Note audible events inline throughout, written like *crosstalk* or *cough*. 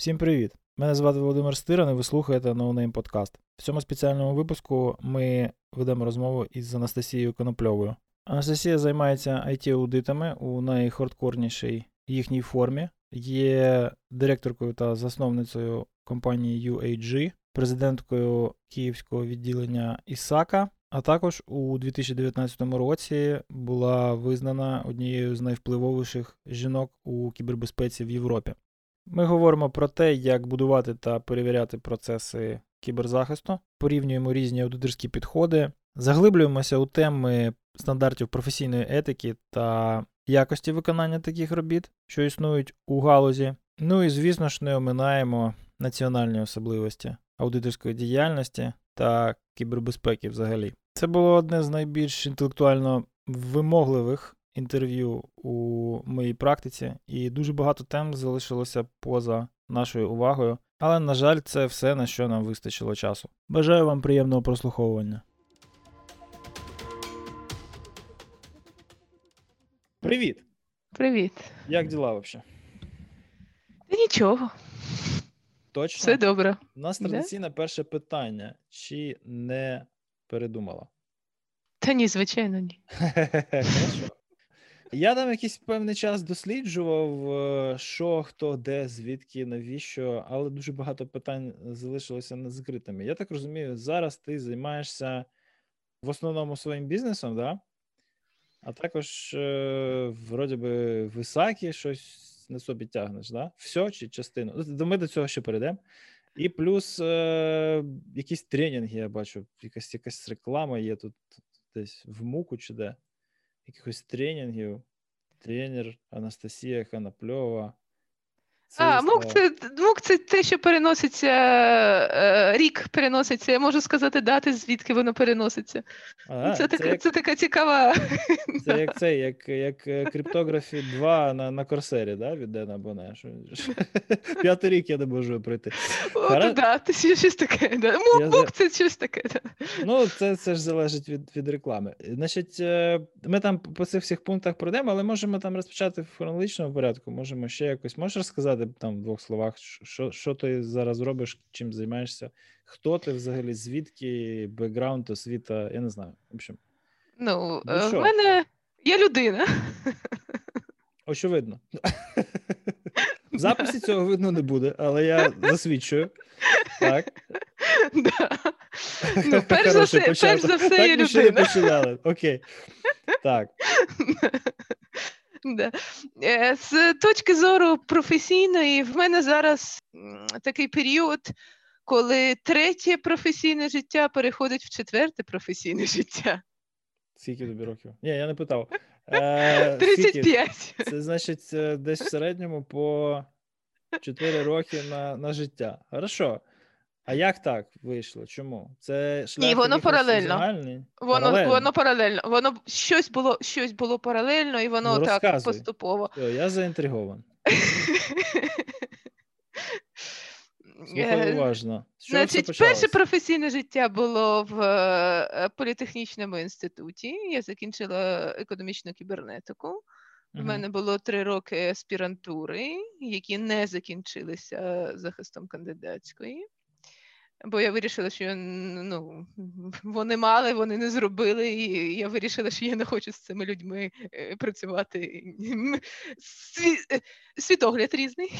Всім привіт! Мене звати Володимир Стиран і ви слухаєте NoName Podcast. В цьому спеціальному випуску ми ведемо розмову із Анастасією Конопльовою. Анастасія займається IT-аудитами у найхардкорнішій їхній формі, є директоркою та засновницею компанії UAG, президенткою київського відділення Ісака. А також у 2019 році була визнана однією з найвпливовіших жінок у кібербезпеці в Європі. Ми говоримо про те, як будувати та перевіряти процеси кіберзахисту, порівнюємо різні аудиторські підходи, заглиблюємося у теми стандартів професійної етики та якості виконання таких робіт, що існують у галузі. Ну і, звісно ж, не оминаємо національні особливості аудиторської діяльності та кібербезпеки взагалі. Це було одне з найбільш інтелектуально вимогливих інтерв'ю у моїй практиці, і дуже багато тем залишилося поза нашою увагою. Але, на жаль, це все, на що нам вистачило часу. Бажаю вам приємного прослуховування. Привіт! Привіт. Як діла взагалі? Нічого, Точно? все добре. У нас Да? традиційне перше питання: чи не передумала? Та ні, звичайно, ні. *laughs* Хорошо. Я там якийсь певний час досліджував, е, що, хто, де, звідки, навіщо, але дуже багато питань залишилося незакритими. Я так розумію, зараз ти займаєшся в основному своїм бізнесом, да? а також, е, вроді би, в Ісакі щось на собі тягнеш, да? Все чи частину? Ну, Ми до цього ще перейдемо. І плюс е, якісь тренінги я бачу, якась, якась реклама є тут десь в муку чи де якихось тренінгів. Тренер Анастасія Ханапльова. А, мук це, мук це те, що переноситься, е, рік переноситься. Я можу сказати дати, звідки воно переноситься. Ага, це, це, така, як, це така цікава. *laughs* це як це, як, як е, Cryptography 2 на, на Корсері, да? від Дена що- *laughs* П'ятий рік я не можу пройти. От, да, це щось таке. Да. Мук, мук це щось таке. Да. Ну, це, це ж залежить від, від реклами. Значить, е, ми там по цих всіх пунктах пройдемо, але можемо там розпочати в хронологічному порядку. Можемо ще якось. Можеш розказати там в двох словах, що, що ти зараз робиш, чим займаєшся? Хто ти взагалі, звідки, бекграунд, освіта, я не знаю. В общем, Ну, Ну в мене я людина. очевидно. *laughs* В записі цього видно не буде, але я засвідчую. Так. *laughs* Да. Ну, *laughs* перш за все, перш за все, так я ми ще не людина. починали. Окей. Так. *laughs* Да. Е, З точки зору професійної, в мене зараз такий період, коли третє професійне життя переходить в четверте професійне *laughs* життя. Скільки тобі років? Ні, я не питав. *laughs* Е, скільки? 35. Це значить десь в середньому по 4 роки на, на життя. Хорошо. А як так вийшло? Чому? Це шлях воно паралельно. Воно, Паралельно? воно паралельно. Воно щось було, щось було паралельно, і воно Ну, так розказуй. поступово. Все, я заінтригован. *laughs* Е, Слухай уважно. Все Значить, перше професійне життя було в е, політехнічному інституті. Я закінчила економічну кібернетику. В мене було три роки аспірантури, які не закінчилися захистом кандидатської. Бо я вирішила, що я, ну, *laughs* вони мали, вони не зробили, і я вирішила, що я не хочу з цими людьми е, працювати. Сві... е, Світогляд різний.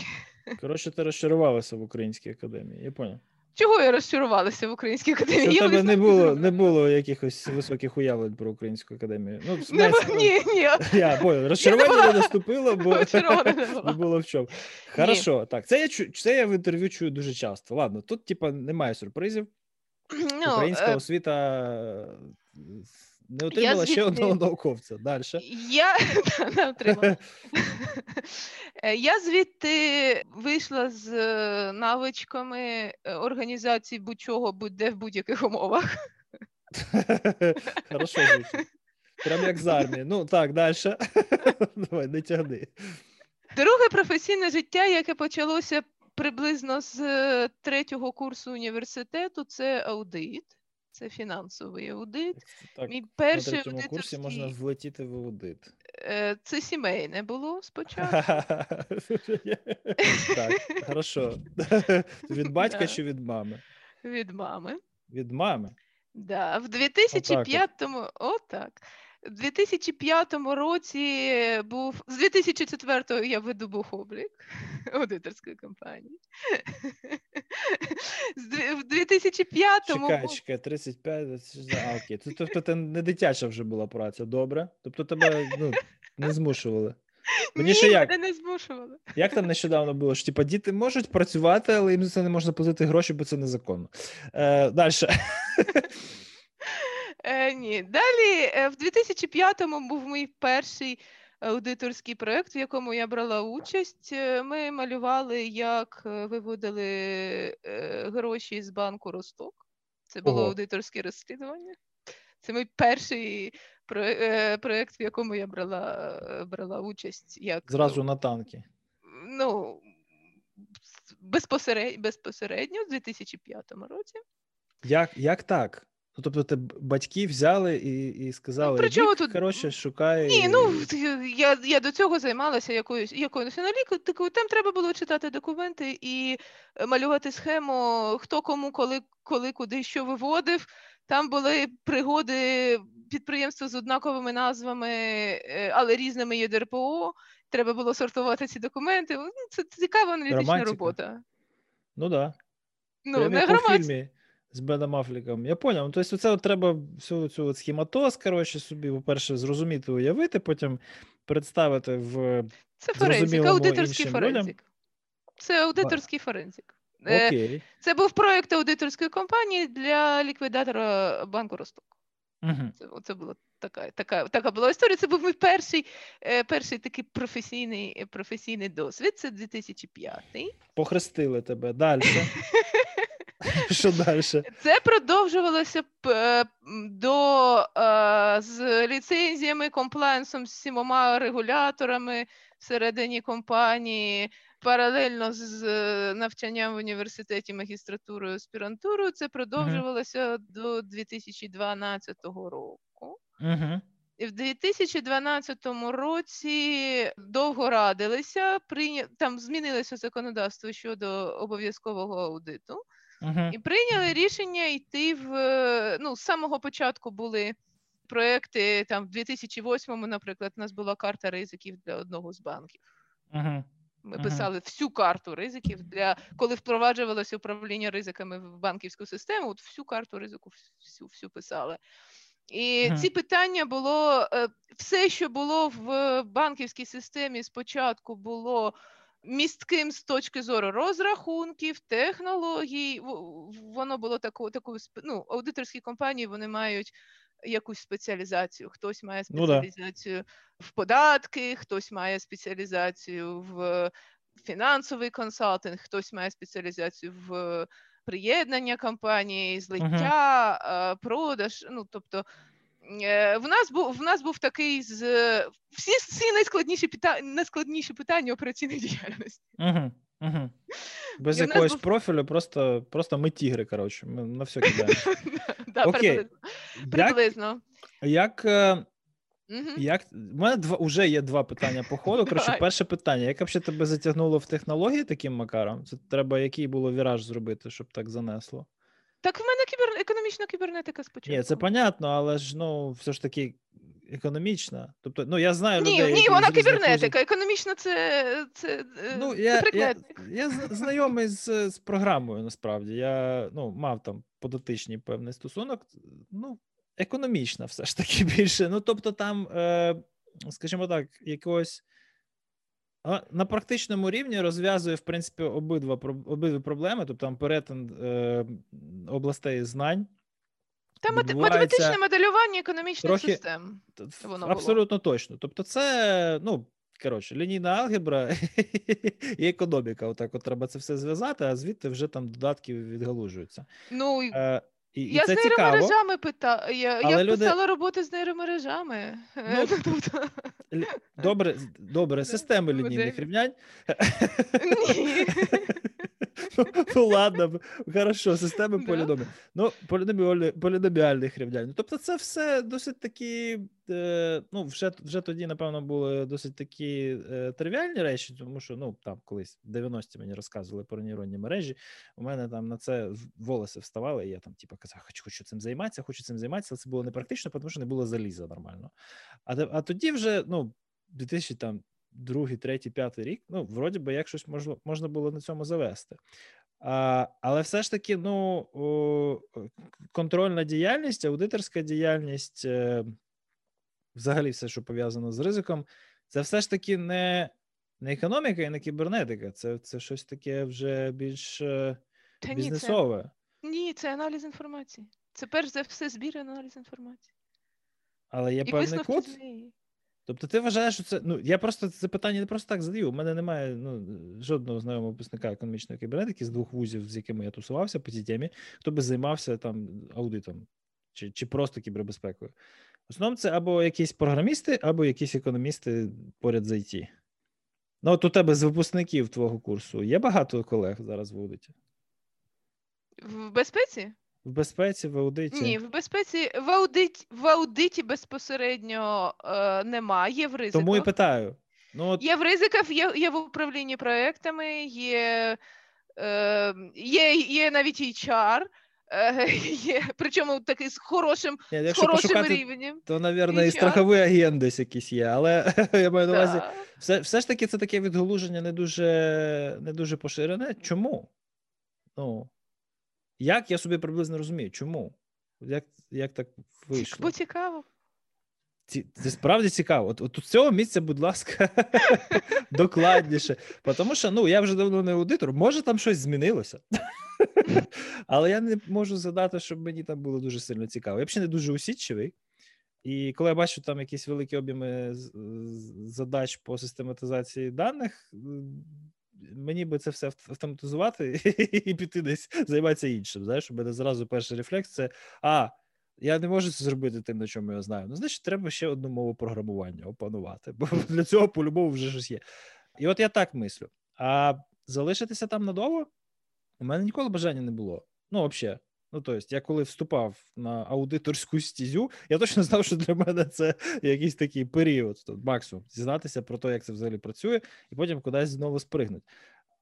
Коротше, ти розчарувалася в Українській академії. Я поняв. Чого я розчарувалася в Українській академії? Це в Я тебе не було, не було якихось високих уявлень про Українську академію. Ну, Не мається ні, ні, Я понял. Розчарування не наступило, бо не *laughs* було в чому. Хорошо, так. Це я це я в інтерв'ю чую дуже часто. Ладно, тут, типа, немає сюрпризів. Ну, Українська е, освіта *laughs* Не отримала ще одного науковця. Далі. Я не отримала. Е, я звідти вийшла з е, навичками е, організації будь-чого, будь-де в будь-яких умовах. *laughs* Хорошо. Прям як з армії. Ну так, далі. *laughs* Давай, не тягни. Друге професійне життя, яке почалося приблизно з третього курсу університету, це аудит. Це фінансовий аудит. Так, Мій перший На третьому курсі можна влетіти в аудит. Це сімейне було спочатку. *laughs* Так, хорошо. *laughs* Від батька чи від мами? Від мами. Від мами? Да, в 2005-му, отак. У 2005 році був з 2004-го я веду бухоблік *laughs* аудиторської компанії. В 2005-му... Чекай, чекай, 35, а, окей. Тобто це не дитяча вже була праця, добре? Тобто тебе ну, не змушували. Мені Ні, ще як? мене не змушували. Як там нещодавно було? що типа діти можуть працювати, але їм за це не можна платити гроші, бо це незаконно. Е, Далі. Е, Ні. Далі, е, в 2005-му був мій перший аудиторський проєкт, в якому я брала участь. Е, ми малювали, як е, виводили гроші з банку Росток. Це було Ого. аудиторське розслідування. Це мій перший проєкт, в якому я брала брала участь. як... Зразу на танки. Ну, безпосередньо, безпосередньо в 2005 році. Як як так? Ну, тобто, те батьки взяли і і сказали, ну, чому тут коротше, шукай. Ні, ну я я до цього займалася якоюсь якоюсь аналітикою. Там треба було читати документи і е, малювати схему, хто кому, коли, коли, куди що виводив. Там були пригоди підприємства з однаковими назвами, е, але різними ЄДРПО. Треба було сортувати ці документи. Ну, це цікава аналітична Романтика. робота. Ну так. Да. Ну, не громадська з Беном Афліком. Я поняв. Ну, тобто, це от треба всю цю от схематоз, коротше, собі, по-перше, зрозуміти, уявити, потім представити в Це форензик, аудиторський форензик. Це аудиторський форензик. Окей. Це був проєкт аудиторської компанії для ліквідатора банку Росток. Угу. Це це була така така, така була історія. Це був мій перший е, перший такий професійний професійний досвід. Це 2005 Похрестили тебе далі. *laughs* *laughs* Що далі? Це продовжувалося е, до е, з ліцензіями, комплайнсом з сімома регуляторами всередині компанії. Паралельно з навчанням в університеті магістратурою аспірантурою це продовжувалося uh-huh. до 2012 року. Uh-huh. І в 2012 році довго радилися, прийня... там змінилося законодавство щодо обов'язкового аудиту. І прийняли рішення йти в ну, з самого початку були проекти там в 2008-му, наприклад, у нас була карта ризиків для одного з банків. Uh-huh. Ми uh-huh. писали всю карту ризиків для коли впроваджувалося управління ризиками в банківську систему. От всю карту ризику всю всю писали. І uh-huh. ці питання було е, все, що було в банківській системі спочатку, було містким з точки зору розрахунків, технологій. Воно було таку, таку ну, аудиторські компанії вони мають якусь спеціалізацію. Хтось має спеціалізацію ну, да. в податки, хтось має спеціалізацію в фінансовий консалтинг, хтось має спеціалізацію в приєднання компанії, злиття, uh-huh. продаж. Ну, тобто Е, в нас був в нас був такий з всі всі найскладніші питання найскладніші питання операційної діяльності. Угу, угу. *laughs* Без І якогось був... профілю, просто просто ми тігри. Коротше, ми на все кидаємо. *laughs* Окей. Приблизно. Як як у мене два вже є два питання по ходу. Коротше, *laughs* перше питання: як взагалі тебе затягнуло в технології таким макаром? Це треба який було віраж зробити, щоб так занесло? Так в мене. Економічна кібернетика спочатку. Ні, це понятно, але ж ну все ж таки економічна. Тобто, ну я знаю ні, людей. Ні, вона кібернетика. Економічна це це, е, ну, я, це я, я знайомий з з програмою, насправді. Я ну, мав там податичний певний стосунок. Ну, економічна все ж таки *laughs* більше. Ну, тобто, там, е, скажімо так, якогось. На практичному рівні розв'язує, в принципі, обидва обидві проблеми, тобто там перетин е, областей знань. Та математичне моделювання економічних трохи... систем. Воно Абсолютно було. точно. Тобто, це, ну, коротше, лінійна алгебра *laughs* і економіка. Отак от треба це все зв'язати, а звідти вже там додатки відгалужуються. Ну, е, і, Я і це з нейромережами питаю. Я я люди... писала роботи з нейромережами. Ну, *laughs* тобто Добре, добре, системи лінійних рівнянь. Ні. *laughs* *laughs* Ну, ладно, хорошо, системи поліномі. Ну, поліноміальних рівнянь. Тобто, це все досить такі. Е, ну, вже вже тоді, напевно, були досить такі е, тривіальні речі, тому що ну, там колись в 90-ті мені розказували про нейронні мережі. У мене там на це волоси вставали, і я там, типу, казав, хочу, хочу цим займатися, хочу цим займатися, але це було непрактично, тому що не було заліза нормально. А а тоді вже, ну, 2000 там другий, третій, п'ятий рік, ну, вроді би, як щось можна, можна було на цьому завести. А, Але все ж таки, ну, о, контрольна діяльність, аудиторська діяльність, е, взагалі, все, що пов'язано з ризиком, це все ж таки не не економіка і не кібернетика, це це щось таке вже більш е, Та бізнесове. Ні, це, ні, це аналіз інформації. Це перш за все збір і аналіз інформації. Але є і певний код. Тобто, ти вважаєш, що це. Ну, я просто це питання не просто так задаю. У мене немає ну, жодного знайомого випускника економічної кібернетики з двох вузів, з якими я тусувався по цій темі, хто би займався там аудитом чи чи просто кібербезпекою. В основному це або якісь програмісти, або якісь економісти поряд з IT. Ну, от у тебе з випускників твого курсу є багато колег зараз в аудиті? В безпеці? В безпеці, в аудиті? Ні, в безпеці в аудиті в аудиті безпосередньо е, немає. в ризиках. Тому і питаю. Ну, от... Є в ризиках, є є в управлінні проектами, є е, є, є навіть HR, е, *laughs* є, причому такий з хорошим Ні, з хорошим пошукати, рівнем. То, мабуть, і страховий агент десь якийсь є, але *laughs* я маю на увазі, да. все все ж таки це таке відгалуження не дуже не дуже поширене. Чому? Ну, як я собі приблизно розумію? Чому? Як як так вийшло? Бо цікаво. Ці, це справді цікаво. От, от у цього місця, будь ласка, *laughs* докладніше. Тому що ну, я вже давно не аудитор, може там щось змінилося. *laughs* Але я не можу задати, щоб мені там було дуже сильно цікаво. Я взагалі не дуже усідчивий. І коли я бачу там якісь великі об'єми задач по систематизації даних, мені би це все автоматизувати *laughs* і піти десь займатися іншим. Знаєш, у мене зразу перший рефлекс це а. Я не можу це зробити тим, на чому я знаю. Ну, значить, треба ще одну мову програмування опанувати, бо *laughs* для цього по-любому вже щось є. І от я так мислю. А залишитися там надовго у мене ніколи бажання не було. Ну, взагалі. Ну, тобто, я коли вступав на аудиторську стізю, я точно знав, що для мене це якийсь такий період, тобто, максимум дізнатися про те, як це взагалі працює, і потім кудись знову спригнути.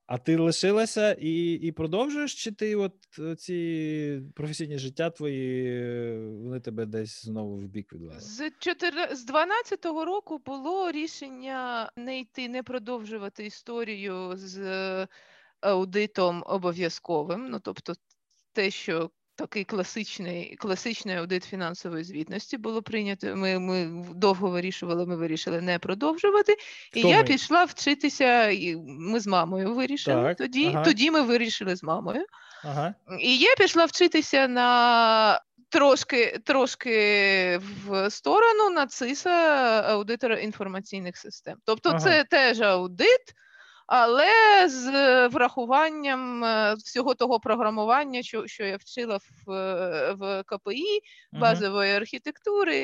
А ти лишилася і і продовжуєш, чи ти от ці професійні життя твої вони тебе десь знову в бік відвели? З 4... з 12-го року було рішення не йти, не продовжувати історію з аудитом обов'язковим. Ну тобто, те, що такий класичний класичний аудит фінансової звітності було прийнято. Ми ми довго вирішували, ми вирішили не продовжувати. І Хто я ми? пішла вчитися. і Ми з мамою вирішили. Так, тоді ага. тоді ми вирішили з мамою. Ага. І я пішла вчитися на трошки трошки в сторону нациса аудитора інформаційних систем. Тобто, ага. це теж аудит але з врахуванням е, всього того програмування, що що я вчила в е, в КПІ, базової архітектури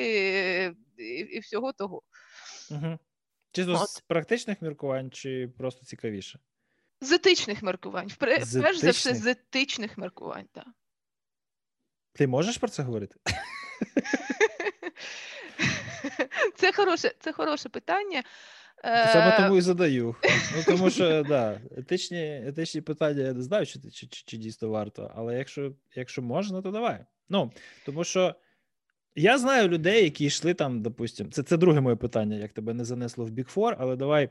і, і всього того. Угу. Чи От. з практичних міркувань, чи просто цікавіше? З етичних міркувань. Перш за все, з етичних міркувань, так. Ти можеш про це говорити? *laughs* Це хороше, це хороше питання. Саме е, тому і задаю. Ну тому що *laughs* да, етичні етичні питання я не знаю, чи чи, чи, чи дійсно варто, але якщо якщо можна, то давай. Ну тому що я знаю людей, які йшли там, допустимо, це це друге моє питання, як тебе не занесло в Big Four, але давай,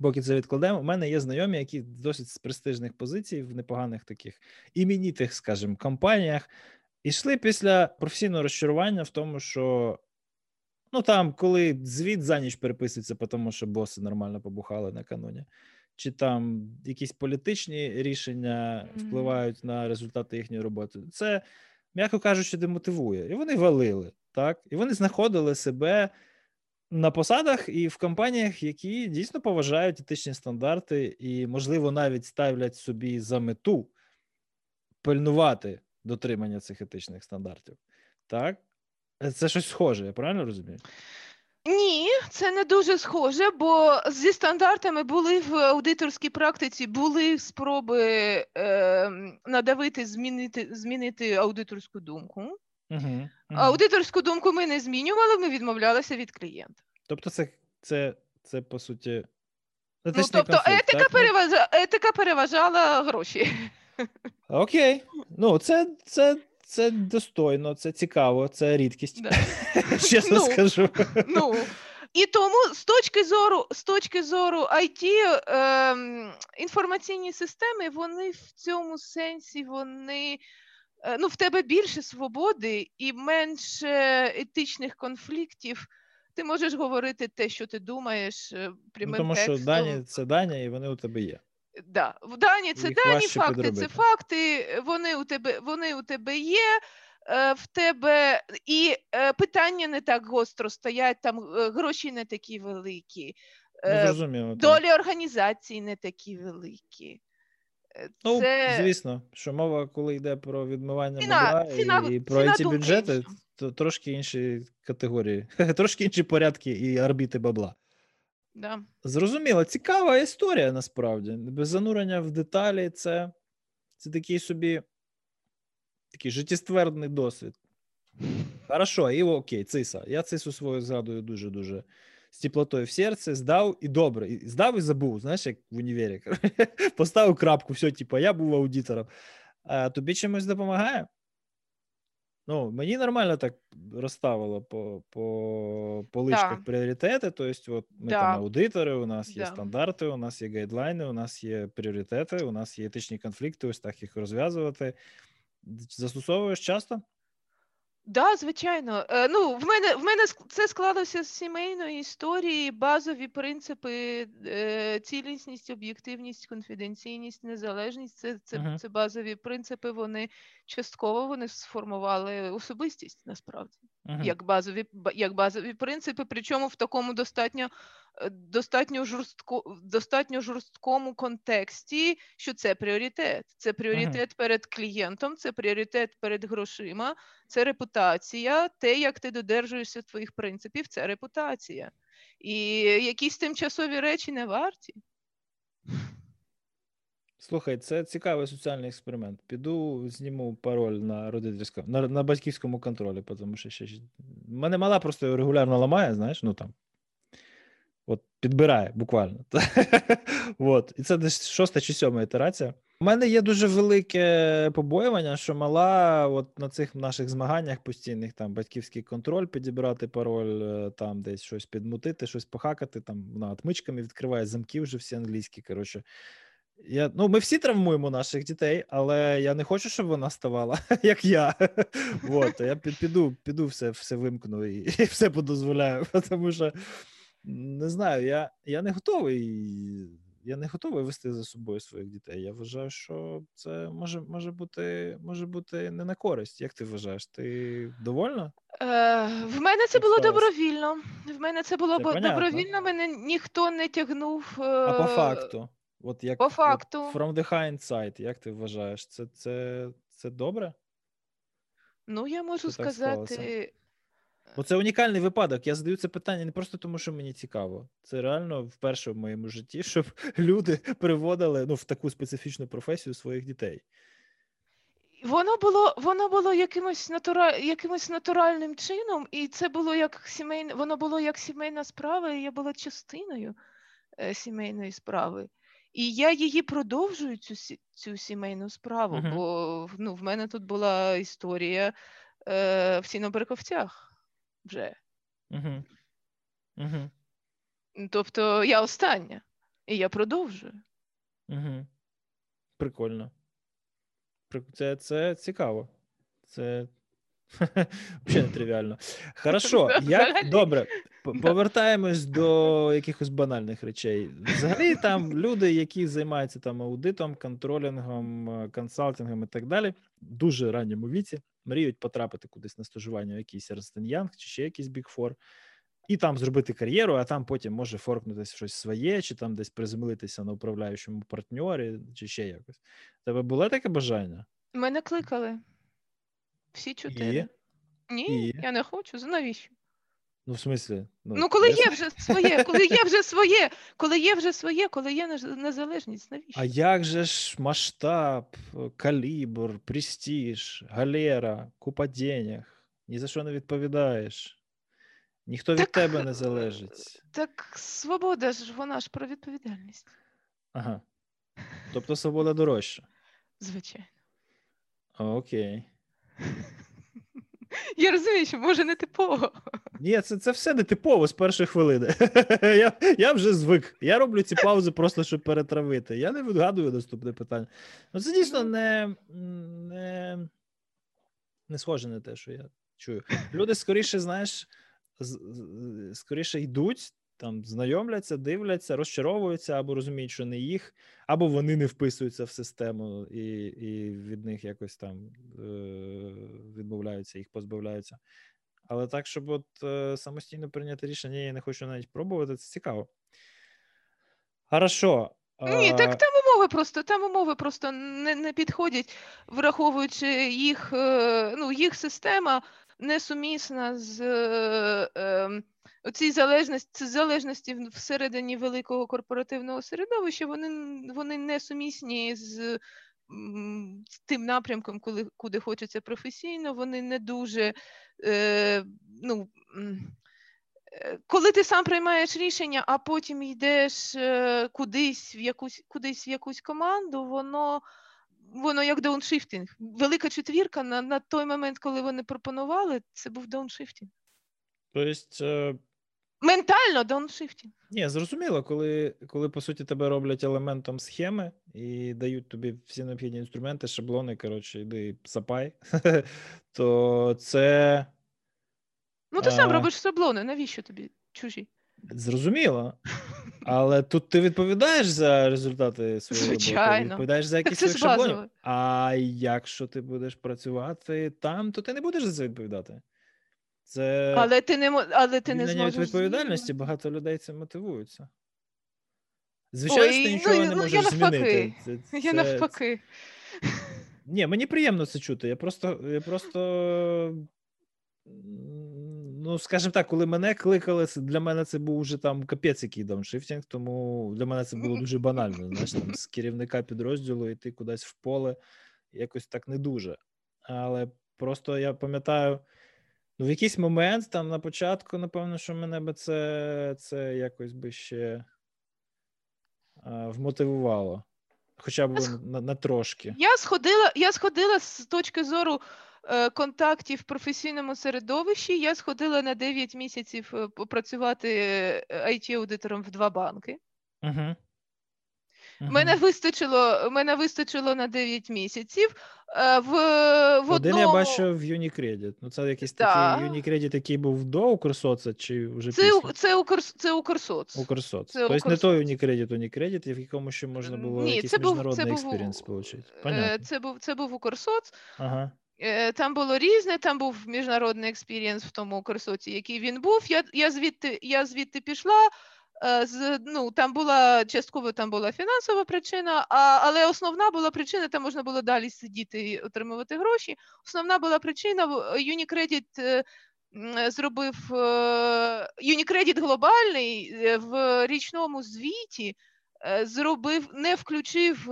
поки це відкладемо. У мене є знайомі, які досить з престижних позицій в непоганих таких іменітих, скажімо, компаніях. Ішли після професійного розчарування в тому, що Ну там, коли звіт за ніч переписується, тому що боси нормально побухали накануні, чи там якісь політичні рішення впливають на результати їхньої роботи. Це м'яко кажучи, демотивує. І вони валили, так? І вони знаходили себе на посадах і в компаніях, які дійсно поважають етичні стандарти, і, можливо, навіть ставлять собі за мету пильнувати дотримання цих етичних стандартів. Так? Це щось схоже, я правильно розумію? Ні, це не дуже схоже, бо зі стандартами були в аудиторській практиці були спроби е, надавити, змінити змінити аудиторську думку. Угу, угу. Аудиторську думку ми не змінювали, ми відмовлялися від клієнта. Тобто, це це, це по суті. Ну, тобто конфлікт, етика так? переважала етика переважала гроші. Окей. Ну, це це, це достойно, це цікаво, це рідкість. Да. *laughs* Чесно ну, скажу. Ну, І тому з точки зору з точки зору IT е, ем, інформаційні системи, вони в цьому сенсі вони. Е, ну, в тебе більше свободи і менше етичних конфліктів. Ти можеш говорити те, що ти думаєш, е, прямим ну, Тому текстом. що дані це дані, і вони у тебе є. Да. В дані це дані, факти підробити. це факти, вони у тебе вони у тебе є. Е, в тебе і питання не так гостро стоять, там гроші не такі великі, ну, долі організації не такі великі. Ну, звісно, що мова, коли йде про відмивання ціна, ціна, і про ці бюджети, то трошки інші категорії, *laughs* трошки інші порядки і орбіти бабла. Да. Зрозуміло, цікава історія насправді. Без занурення в деталі, це це такий собі такий життєствердний досвід. Хорошо, і окей, циса. Я цису свою згадую дуже-дуже з теплотою в серці, здав і добре. Здав і забув, знаєш, як в універі. *laughs* Поставив крапку, все, типу, я був аудитором. А Тобі чимось допомагає? Ну, мені нормально так розставило по по поличках да. пріоритети. Тобто, от ми да. там аудитори, у нас є да. стандарти, у нас є гайдлайни, у нас є пріоритети, у нас є етичні конфлікти, ось так їх розв'язувати. Застосовуєш часто? Да, звичайно. Е, ну, в мене в мене це склалося з сімейної історії, базові принципи, е, цілісність, об'єктивність, конфіденційність, незалежність. Це це, uh-huh. це базові принципи. Вони частково вони сформували особистість насправді, uh-huh. як базові як базові принципи. Причому в такому достатньо достатньо жорстко достатньо жорсткому контексті, що це пріоритет. Це пріоритет uh-huh. перед клієнтом, це пріоритет перед грошима, це репутація. Те, як ти додержуєшся твоїх принципів, це репутація. І якісь тимчасові речі не варті. Слухай, це цікавий соціальний експеримент. Піду, зніму пароль на родительському, на на батьківському контролі, тому що ще мене мала просто регулярно ламає, знаєш, ну там От підбирає буквально. *laughs* От. І це десь шоста чи сьома ітерація. У мене є дуже велике побоювання, що мала от на цих наших змаганнях постійних там батьківський контроль, підібрати пароль, е, там десь щось підмутити, щось похакати. Там вона отмичками відкриває замки вже всі англійські. Коротше. Я, Ну, Ми всі травмуємо наших дітей, але я не хочу, щоб вона ставала, *laughs* як я. *laughs* От, Я піду піду все все вимкну і, *laughs* і все подозволяю, тому що не знаю, я я не готовий. Я не готовий вести за собою своїх дітей. Я вважаю, що це може може бути може бути не на користь. Як ти вважаєш? Ти довольна? Е, В мене це було добровільно. В мене це було це добровільно. Мене ніхто не тягнув. Е... А по факту, от як по факту. От from the hindsight, як ти вважаєш, це це, це добре? Ну, я можу це сказати. Бо це унікальний випадок. Я задаю це питання не просто тому, що мені цікаво. Це реально вперше в моєму житті, щоб *laughs* люди приводили ну, в таку специфічну професію своїх дітей. Воно було воно було якимось натура... якимось натуральним чином, і це було як сімейне, воно було як сімейна справа, і я була частиною е, сімейної справи. І я її продовжую, цю цю сімейну справу, uh-huh. бо ну, в мене тут була історія е, в Сіноберковцях вже. Угу. Угу. Тобто я остання, і я продовжую. Угу. Прикольно. Це це цікаво. Це *laughs* взагалі не тривіально. Хорошо, як добре. Повертаємось до якихось банальних речей. Взагалі, там люди, які займаються там аудитом, контролінгом, е, консалтингом і так далі, дуже ранньому віці мріють потрапити кудись на стажування в якийсь Ernst Young чи ще якийсь Big Four, і там зробити кар'єру, а там потім може форкнутися щось своє, чи там десь приземлитися на управляючому партньорі, чи ще якось. Тебе було таке бажання? Мене кликали. Всі чотири. І? Ні, І? я не хочу. Навіщо? Ну, в смислі? Ну, ну коли є вже своє, коли є вже своє, коли є вже своє, коли є незалежність, навіщо? А як же ж масштаб, калібр, престиж, галера, купа денег? Ні за що не відповідаєш. Ніхто так, від тебе не залежить. Так свобода ж вона ж про відповідальність. Ага. Тобто свобода дорожча. Звичайно. Окей. *laughs* Я розумію, що може не типово. Ні, це це все не типово з першої хвилини. *laughs* Я я вже звик. Я роблю ці паузи просто, щоб перетравити. Я не відгадую наступне питання. Ну, Це дійсно не, не, не схоже на те, що я чую. Люди скоріше, знаєш, скоріше йдуть там знайомляться, дивляться, розчаровуються або розуміють, що не їх, або вони не вписуються в систему і і від них якось там е, відмовляються, їх позбавляються. Але так, щоб от е, самостійно прийняти рішення, я не хочу навіть пробувати, це цікаво. Хорошо. Ні, так там умови просто там умови просто не не підходять, враховуючи їх е, ну, їх система несумісна з е, ем, оцій залежності залежності всередині великого корпоративного середовища, вони вони несумісні з. З тим напрямком, коли куди хочеться професійно, вони не дуже. Е, ну, е, Коли ти сам приймаєш рішення, а потім йдеш е, кудись в якусь кудись в якусь команду, воно воно як дауншифтинг. Велика четвірка на на той момент, коли вони пропонували, це був дауншифтинг. Тобто, Ментально дауншифтінг. Ні, зрозуміло, коли, коли по суті тебе роблять елементом схеми і дають тобі всі необхідні інструменти, шаблони, коротше, йди сапай, *laughs* то це. Ну, ти а... сам робиш шаблони, навіщо тобі чужі? Зрозуміло. *laughs* Але тут ти відповідаєш за результати своєї Звичайно. роботи, відповідаєш за якісь своїх шаблонів. А якщо ти будеш працювати там, то ти не будеш за це відповідати. Це Але ти не але ти не зможеш... відповідальності, багато людей цим мотивуються. Звичайно, Ой, ти нічого ну, не можеш я змінити. Це, це... Я навпаки. Ні, мені приємно це чути. Я просто, я просто. Ну, скажімо так, коли мене кликали, для мене це був вже там капець, який дауншифтінг, тому для мене це було дуже банально. Знаєш, там з керівника підрозділу йти кудись в поле, якось так не дуже. Але просто я пам'ятаю. Ну, в якийсь момент там на початку, напевно, що мене би це це якось би ще а, вмотивувало. Хоча б на, на трошки. Я сходила я сходила з точки зору е, контактів в професійному середовищі. Я сходила на 9 місяців е, попрацювати IT-аудитором в два банки. Угу. Угу. Мене вистачило мене вистачило на 9 місяців. Е, в, в Один одному... я бачу в Unicredit. Ну, це якийсь да. такий Unicredit, який був до Укрсоца, чи вже це, після? Це, Укр, це Укрсоц. Укрсоц. Це тобто Укрсоц. не той Unicredit, Unicredit, в якому ще можна було Ні, якийсь це міжнародний був, experience отримати. Понятно. Це був, це був Укрсоц. Ага. Е, там було різне, там був міжнародний experience в тому Укрсоці, який він був. Я я, звідти я звідти пішла. Е, ну там була частково там була фінансова причина, а, але основна була причина, там можна було далі сидіти і отримувати гроші. Основна була причина Unicredit е, зробив Unicredit глобальний в річному звіті. Зробив, не включив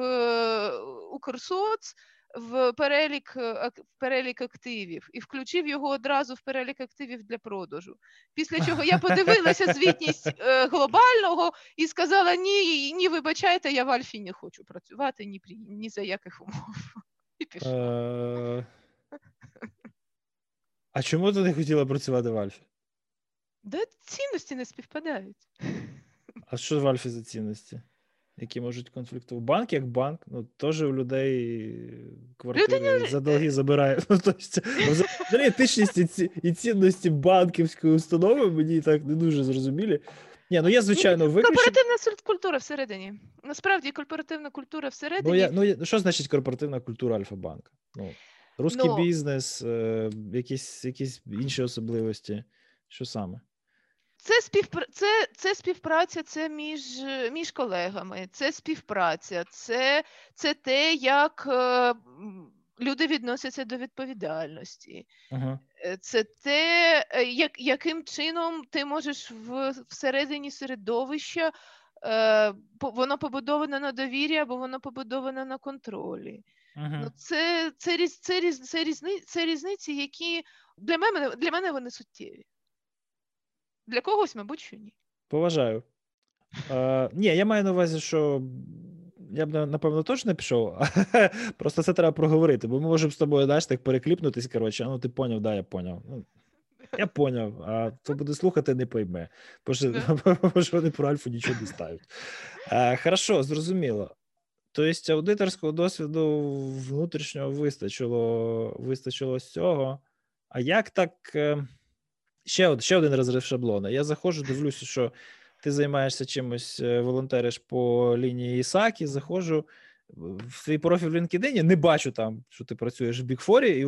Укрсоц в перелік е, в перелік активів і включив його одразу в перелік активів для продажу. Після чого я подивилася *laughs* звітність е, глобального і сказала: ні, ні, вибачайте, я в Альфі не хочу працювати ні при ні за яких умов. І пішла. Е, а чому ти не хотіла працювати в Альфі? Да цінності не співпадають. А що в Альфі за цінності? Які можуть конфліктувати. Банк як банк, ну теж у людей квартири Людині... за долги забирають. *laughs* Ну, тобто, взагалі етичність і цінності банківської установи мені так не дуже зрозумілі. Ні, ну я звичайно виключу. Корпоративна культура всередині. Насправді корпоративна культура всередині. Ну, я, ну, Що значить корпоративна культура Альфа-банка? Ну, Русський ну, бізнес, е, якісь якісь інші особливості. Що саме? Це співпра... це, це співпраця це між між колегами, це співпраця, це це те, як е, люди відносяться до відповідальності. Е, це те, е, як, яким чином ти можеш в, всередині середовища, е, воно побудоване на довір'ї або воно побудоване на контролі. Ага. Ну, Це це, це, це, це, різни, це різниці, які для мене для мене вони суттєві. Для когось, мабуть, що ні. Поважаю. Е, Ні, я маю на увазі, що я б, напевно, точно не пішов, *laughs* просто це треба проговорити, бо ми можемо з тобою знаєш, так перекліпнутись. Коротше, ну ти поняв, да, я поняв. Ну, Я поняв, а хто буде слухати, не пойме. Бо що *laughs* вони про Альфу нічого не ставлять. Хорошо, зрозуміло. Тобто, аудиторського досвіду внутрішнього вистачило вистачило з цього. А як так. Е, ще ще один розрив шаблона. Я заходжу, дивлюся, що ти займаєшся чимось, е, волонтериш по лінії Ісакі, заходжу в твій профіль в LinkedIn, не бачу там, що ти працюєш в Бікфорі, і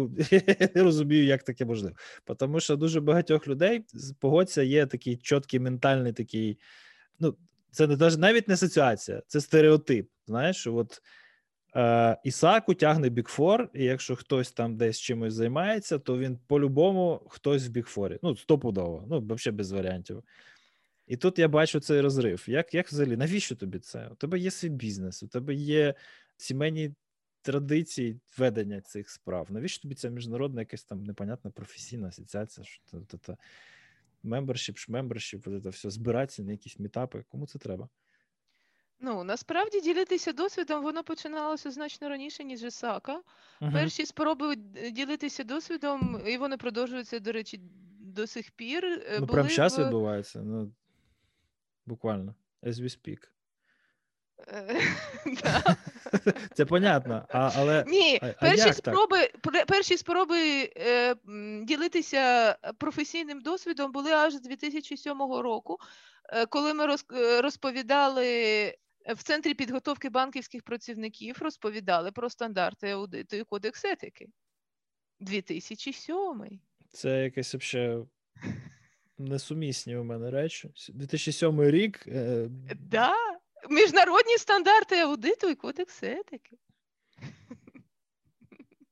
не *laughs* розумію, як таке можливо. Тому що дуже багатьох людей погодься, є такий чіткий ментальний такий. Ну, це не навіть не асоціація, це стереотип. Знаєш, що от е, Ісаку тягне Бікфор, і якщо хтось там десь чимось займається, то він по-любому хтось в Бікфорі. Ну, стопудово, ну, взагалі без варіантів. І тут я бачу цей розрив. Як як взагалі, навіщо тобі це? У тебе є свій бізнес, у тебе є сімейні традиції ведення цих справ. Навіщо тобі ця міжнародна якась там непонятна професійна асоціація? що Membership, ш membership, це все збиратися на якісь мітапи. Кому це треба? Ну, насправді ділитися досвідом воно починалося значно раніше, ніж ISACA. Uh-huh. Перші спроби ділитися досвідом, і вони продовжуються, до речі, до сих пір. Е, ну, прямо зараз в... відбувається. Ну, буквально, as we speak. *laughs* *laughs* Це понятно, а, але ні, а, перші а спроби перші спроби е, ділитися професійним досвідом були аж з 2007 року, е, коли ми роз, е, розповідали в центрі підготовки банківських працівників, розповідали про стандарти аудиту і кодекс етики. 2007 Це якесь взагалі несумісні у мене речі. 2007 рік. Е... Да. Міжнародні стандарти аудиту і кодекс етики.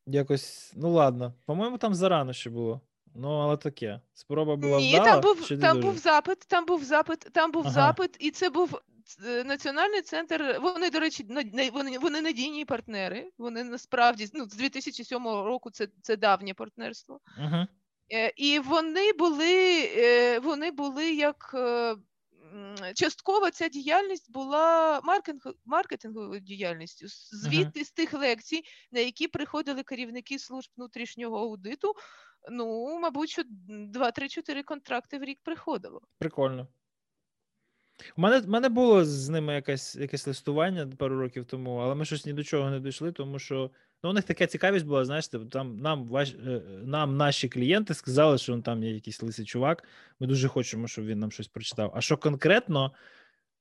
Якось, ну ладно. По-моєму, там зарано ще було. Ну, але таке. Спроба була Ні, вдала, там був там був запит, там був запит, там був ага. запит, і це був е, національний центр. Вони, до речі, вони вони надійні партнери. Вони насправді ну, з 2007 року це це давнє партнерство. Е, і вони були е, вони були як е, частково ця діяльність була маркетинговою діяльністю. Звідти з тих лекцій, на які приходили керівники служб внутрішнього аудиту. Ну, мабуть, що 2-3-4 контракти в рік приходило. Прикольно. У мене в мене було з ними якесь якесь листування пару років тому, але ми щось ні до чого не дійшли, тому що ну, у них така цікавість була, знаєш, там нам ваш, е, нам наші клієнти сказали, що там є якийсь лисий чувак. Ми дуже хочемо, щоб він нам щось прочитав. А що конкретно,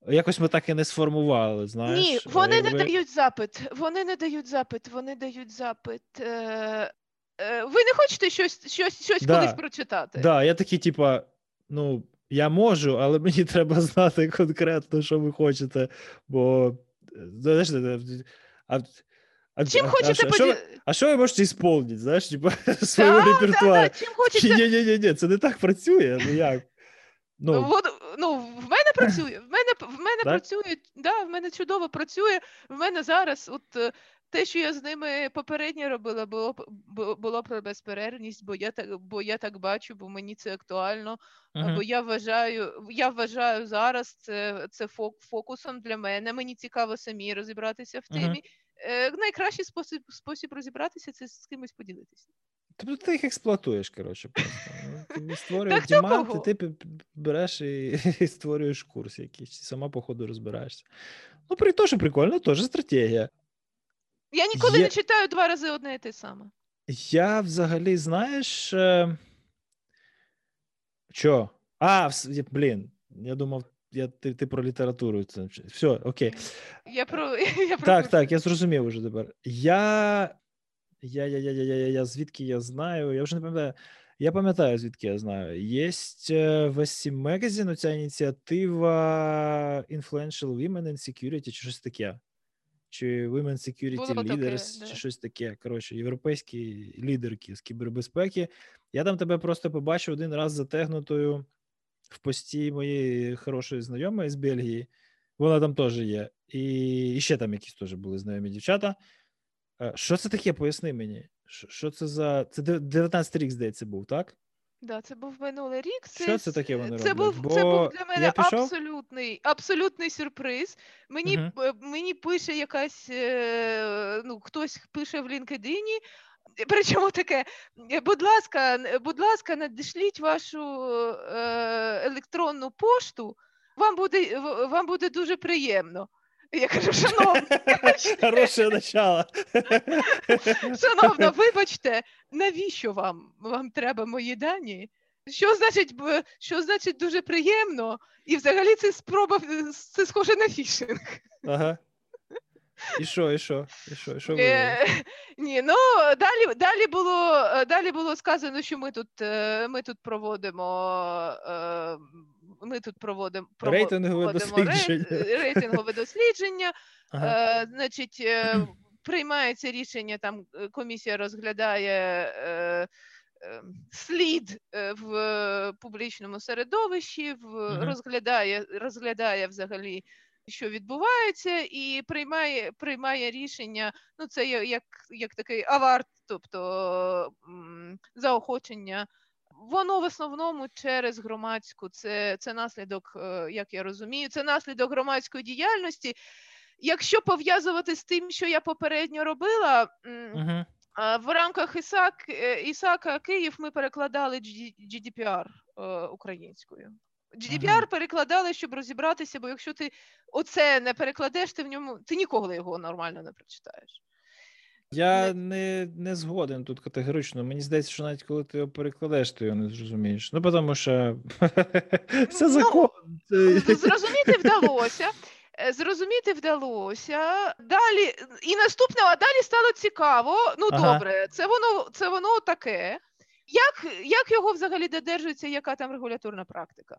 якось ми так і не сформували. знаєш. Ні, вони Якби... не дають запит. Вони не дають запит, вони дають запит. Е... е ви не хочете щось щось, щось да, колись прочитати? Так, да, я такий, типа, ну. Я можу, але мені *laughs* треба знати конкретно, що ви хочете. Бо знаєш, а, а, Чим хочете а, поді... а, а що ви можете ісполнити, знаєш, типу, *laughs* свого репертуару? Чим хочете... Ні, ні, ні, ні, це не так працює. Ну як? Ну, Вод, ну в мене працює. В мене в мене працює, да, в мене чудово працює. В мене зараз, от е, те, що я з ними попередньо робила, було було про безперервність, бо я так бо я так бачу, бо мені це актуально. Uh-huh. Бо я вважаю, я вважаю зараз це це фокусом для мене. Мені цікаво самі розібратися в темі. Uh-huh. Е, Найкращий спосіб спосіб розібратися це з кимось поділитися. Тобто ти їх експлуатуєш, коротше, просто. Ну, створюють дімант, і ти береш і, *laughs* і створюєш курс якийсь, сама, по ходу, розбираєшся. Ну, при теж прикольно, теж стратегія. Я ніколи Є- не читаю два рази одне і те саме. Я взагалі, знаєш. Е... Що? А, блін, я думав, я, ти, ти про літературу. Це... Все, окей. Я про *laughs* я про Так, так, я зрозумів уже тепер. Я. Я, я, я, я, я, я, я, звідки я знаю? Я вже не пам'ятаю. Я пам'ятаю, звідки я знаю. Є в SC Magazine ця ініціатива Influential Women in Security, чи щось таке. Чи Women Security Було таке, Leaders, да. чи щось таке. Коротше, європейські лідерки з кібербезпеки. Я там тебе просто побачив один раз затегнутою в пості моєї хорошої знайомої з Бельгії. Вона там теж є. І, і ще там якісь теж були знайомі дівчата. Е, Що це таке? Поясни мені. Що, це за. Це дев- 19 рік, здається, був, так? Да, це був минулий рік. Що це таке вони це роблять? був, це був для мене пішов- абсолютний, абсолютний сюрприз. Мені, е, мені пише якась, е, ну, хтось пише в LinkedIn, Причому таке, е, будь ласка, будь ласка, надішліть вашу е, електронну пошту, вам буде, вам буде дуже приємно. Я кажу, шановна, *laughs* Хороше начало. Шановна, вибачте, навіщо вам? Вам треба мої дані? Що значить, що значить дуже приємно? І взагалі це спроба це схоже на фішинг. Ага. І що, і що? І що, і що ви? Е, Ні, ну далі, далі було далі було сказано, що ми тут е, ми тут проводимо. е, Ми тут проводимо прово- Рейтингове дослідження. рейтингове *laughs* дослідження. Ага. Е, значить, е, приймається рішення, там е, комісія розглядає е, е, слід е, в е, публічному середовищі, в, Мгм. розглядає, розглядає взагалі, що відбувається, і приймає, приймає рішення. Ну, це як, як такий аварт, тобто заохочення. Воно в основному через громадську, це, це наслідок, е, як я розумію, це наслідок громадської діяльності. Якщо пов'язувати з тим, що я попередньо робила, а, в рамках ІСАК, е, ІСАКа Київ ми перекладали GDPR е, українською. GDPR Мгм. перекладали, щоб розібратися, бо якщо ти оце не перекладеш, ти в ньому ти ніколи його нормально не прочитаєш. Я не, не згоден тут категорично. Мені здається, що навіть коли ти його перекладеш, ти його не зрозумієш. Ну, тому що *laughs* це Ну, закон. Це- Зрозуміти *laughs* вдалося. е, Зрозуміти вдалося. Далі і наступне, а далі стало цікаво. Ну Ага. добре, це воно, це воно таке. Як, як його взагалі додержується, яка там регуляторна практика?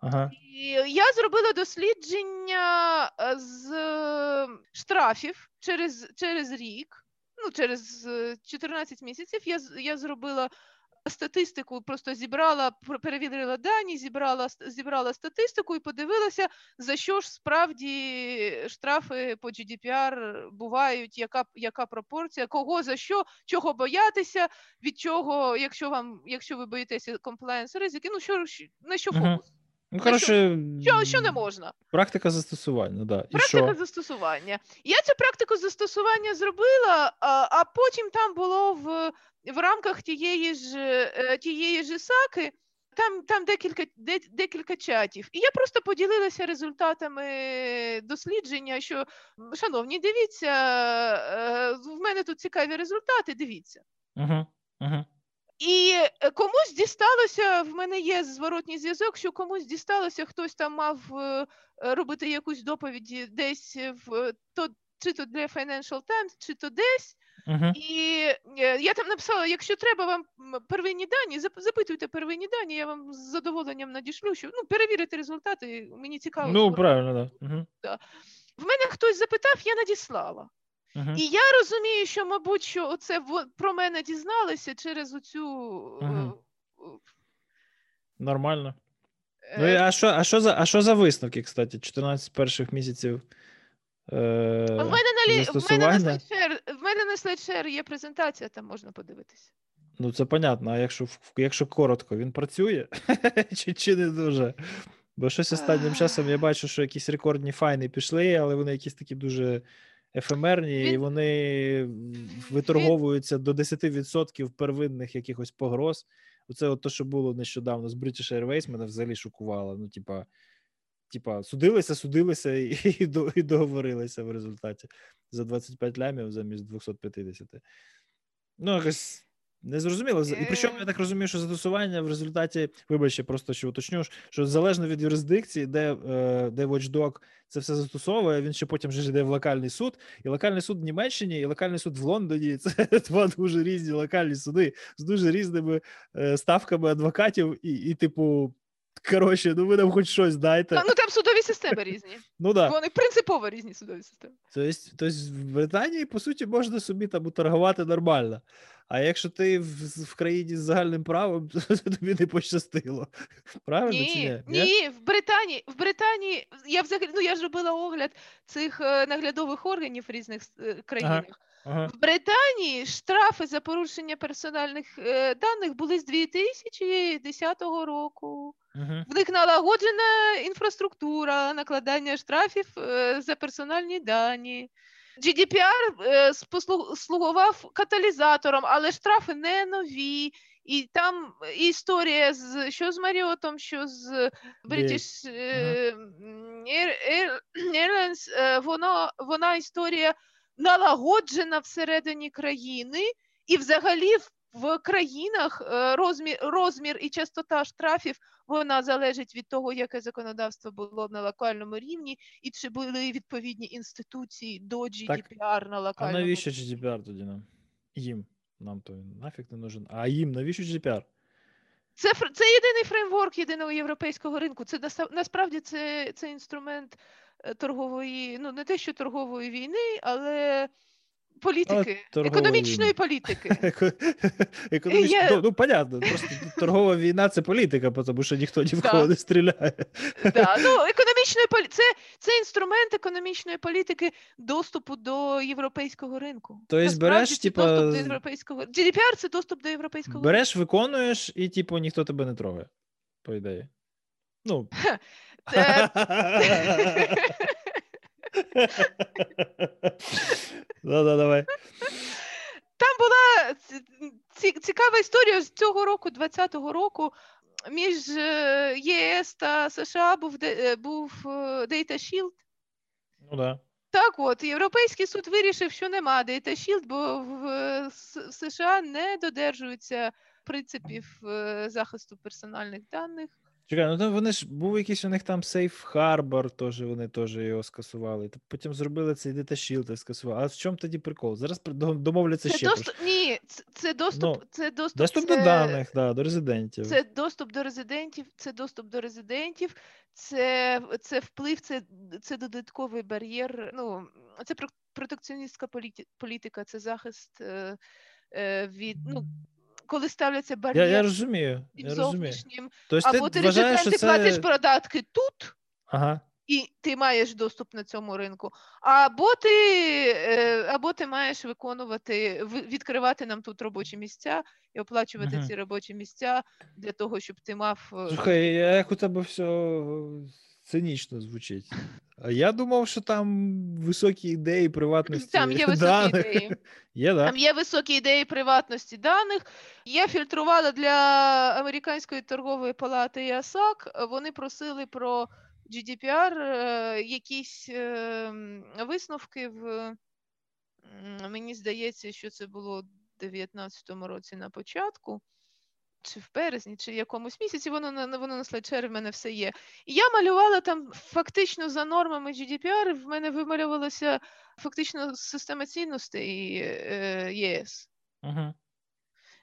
Ага. І я зробила дослідження е, з е, штрафів через, через рік, ну через е, 14 місяців. Я, я зробила статистику, просто зібрала, перевірила дані, зібрала, зібрала статистику і подивилася, за що ж справді штрафи по GDPR бувають, яка, яка пропорція, кого за що, чого боятися, від чого, якщо вам, якщо ви боїтеся комплаєнс ризики, ну що на що фокус? Ну, коротше, Що, що не можна? практика застосування, да. І Практика що? застосування. Я цю практику застосування зробила, а, а потім там було в, в рамках тієї ж е, тієї ж ІСАКи. Там, там декілька, де, декілька чатів. І я просто поділилася результатами дослідження, що, шановні, дивіться, е, в мене тут цікаві результати, дивіться. Угу. Угу. І е, комусь дісталося, в мене є зворотній зв'язок, що комусь дісталося, хтось там мав е, е, робити якусь доповідь десь в то, чи то для Financial Times, чи то десь. Угу. І е, я там написала: якщо треба вам первинні дані, запитуйте первинні дані, я вам з задоволенням надішлю, що ну перевірити результати. Мені цікаво. Ну, правильно, да. Угу. В мене хтось запитав, я надіслала. Угу. І я розумію, що, мабуть, що во- про мене дізналися через оцю. е, Нормально. Ну, е, і а що, а що за, а що за висновки, кстати, 14 перших місяців? Е, В мене на лі... в мене на застосування? слайдшер, в мене на слайдшер є презентація, там можна подивитися. Ну, це понятно, а якщо, якщо коротко, він працює *laughs* чи, чи не дуже? Бо щось останнім часом я бачу, що якісь рекордні файни пішли, але вони якісь такі дуже ефемерні, і вони виторговуються до 10% первинних якихось погроз. Оце от те, що було нещодавно з British Airways, мене взагалі шокувало. Ну, типа, типа, судилися, судилися і, *laughs* і, і договорилися в результаті за 25 лямів замість 250. Ну, якось Незрозуміло. І причому я так розумію, що застосування в результаті, вибачте, просто що уточню, що залежно від юрисдикції, де е, де Watchdog це все застосовує, він ще потім вже йде в локальний суд. І локальний суд в Німеччині, і локальний суд в Лондоні це *laughs* два дуже різні локальні суди з дуже різними е, ставками адвокатів, і, і типу. Коротше, ну ви нам хоч щось дайте. Ну там судові системи різні. *laughs* Ну да. Вони принципово різні судові системи. Тобто, тобто в Британії, по суті, можна собі там торгувати нормально. А якщо ти в, в країні з загальним правом, *laughs* то тобі не пощастило. Правильно ні, чи ні? Ні, в Британії в Британії я взагалі ну я ж робила огляд цих е, наглядових органів в різних е, країнах. Ага, ага. В Британії штрафи за порушення персональних е, даних були з 2010 року. Угу. В них налагоджена інфраструктура накладання штрафів е, за персональні дані. GDPR е, слугував каталізатором, але штрафи не нові. І там історія з що з Маріотом, що з British е, Airlines, е, вона, вона історія налагоджена всередині країни, і взагалі в в країнах е, розмір розмір і частота штрафів вона залежить від того, яке законодавство було на локальному рівні, і чи були відповідні інституції до GDPR так, на локальному А навіщо GDPR тоді нам? Їм нам то нафіг не нужен. А їм навіщо GDPR? Це це єдиний фреймворк єдиного європейського ринку. Це насправді це, це інструмент е, торгової, ну не те, що торгової війни, але Політики, економічної політики. *laughs* Економіч... Я... Ну, ну, понятно, просто торгова війна це політика, тому що ніхто ні в кого не стріляє. Да. *laughs* Ну, економічної полі... це, це інструмент економічної політики доступу до європейського ринку. Тобто береш, типу... доступ до європейського. GDPR це доступ до європейського береш, ринку. Береш, виконуєш, і типу ніхто тебе не трогає, по ідеї. Ну. *laughs* Це... Ну, да, давай. Там була цікава історія з цього року, 20-го року. Між е, ЄС та США був е, був е, Data Shield. Ну да. Так от, Європейський суд вирішив, що нема Data Shield, бо в США не додержуються принципів захисту персональних даних. Чекай, ну там вони ж був якийсь у них там Safe Harbor, теж вони теж його скасували. Потім зробили цей Data Shield і скасували. А в чому тоді прикол? Зараз домовляться це ще. Доступ... Ні, це доступ, ну, це доступ, доступ це... до даних, да, до резидентів. Це доступ до резидентів, це доступ до резидентів, це це вплив, це це додатковий бар'єр. Ну, це протекціоністська політика, це захист е, е, від. ну, коли ставляться бар'єри я, я розумію, я розумію. Тобто або ти, ти вважаєш, що це... платиш податки тут, ага. і ти маєш доступ на цьому ринку, або ти е, або ти маєш виконувати, відкривати нам тут робочі місця і оплачувати угу. ці робочі місця для того, щоб ти мав. Е, Слухай, як у тебе все цинічно звучить. А я думав, що там високі ідеї приватності. Там є *laughs* високі даних. ідеї. Є, да? Там є високі ідеї приватності даних. Я фільтрувала для Американської торгової палати і АСАК. Вони просили про GDPR е, якісь е, висновки в. Мені здається, що це було в 2019 році на початку чи в березні, чи в якомусь місяці, воно воно на слайдшері в мене все є. І я малювала там фактично за нормами GDPR, в мене вималювалася фактично система цінностей е, ЄС. Угу.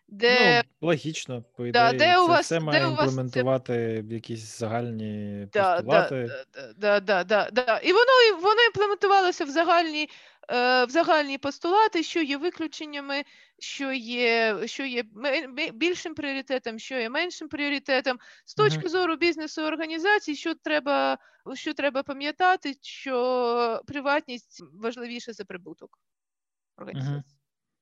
Де... Ну, Логічно, по ідеї, да, де у вас, це має де імплементувати це... якісь загальні да, постулати. Да, да, да, да, да. І воно воно імплементувалося в загальні Е, в загальні постулати, що є виключеннями, що є що є більшим пріоритетом, що є меншим пріоритетом. З точки зору бізнесу і організацій, що треба що треба пам'ятати, що приватність важливіша за прибуток організації. Uh-huh.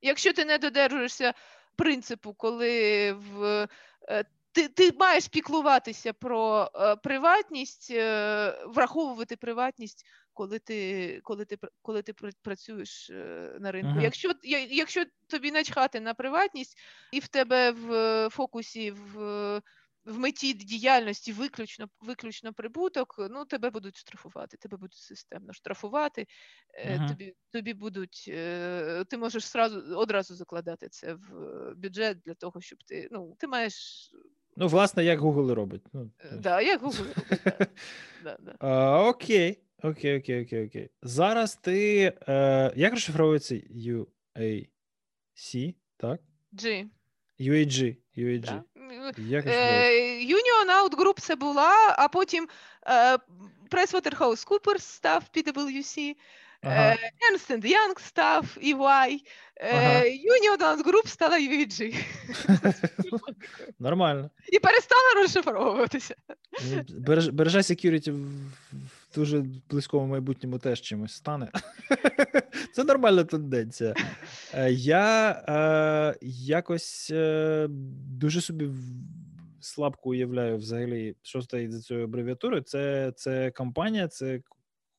Якщо ти не додержуєшся принципу, коли в е, ти ти маєш піклуватися про е, приватність, е, враховувати приватність коли ти коли ти, коли ти працюєш е, на ринку. Uh-huh. Якщо якщо тобі начхати на приватність, і в тебе в фокусі в в меті діяльності виключно виключно прибуток, ну тебе будуть штрафувати, тебе будуть системно штрафувати, uh-huh. тобі тобі будуть, е, ти можеш сразу, одразу закладати це в бюджет для того, щоб ти ну, ти маєш. Ну, власне, як Google робить. Ну, да, як Google робить. *laughs* да, да. А, Окей, окей, окей, окей, окей. Зараз ти. Е, Як розшифровується UAC, так? G. UAG. UAG. Да. Як е, Union Out Group це була, а потім е, PricewaterhouseCoopers став PwC, ага. е, Ernst Young став EY, е, ага. Union Out Group стала UAG. Нормально. І перестала розшифровуватися. Бережа security в дуже близькому майбутньому теж чимось стане. *laughs* Це нормальна тенденція. Е, я е, якось е, дуже собі слабко уявляю взагалі, що стоїть за цією абревіатурою. Це це компанія, це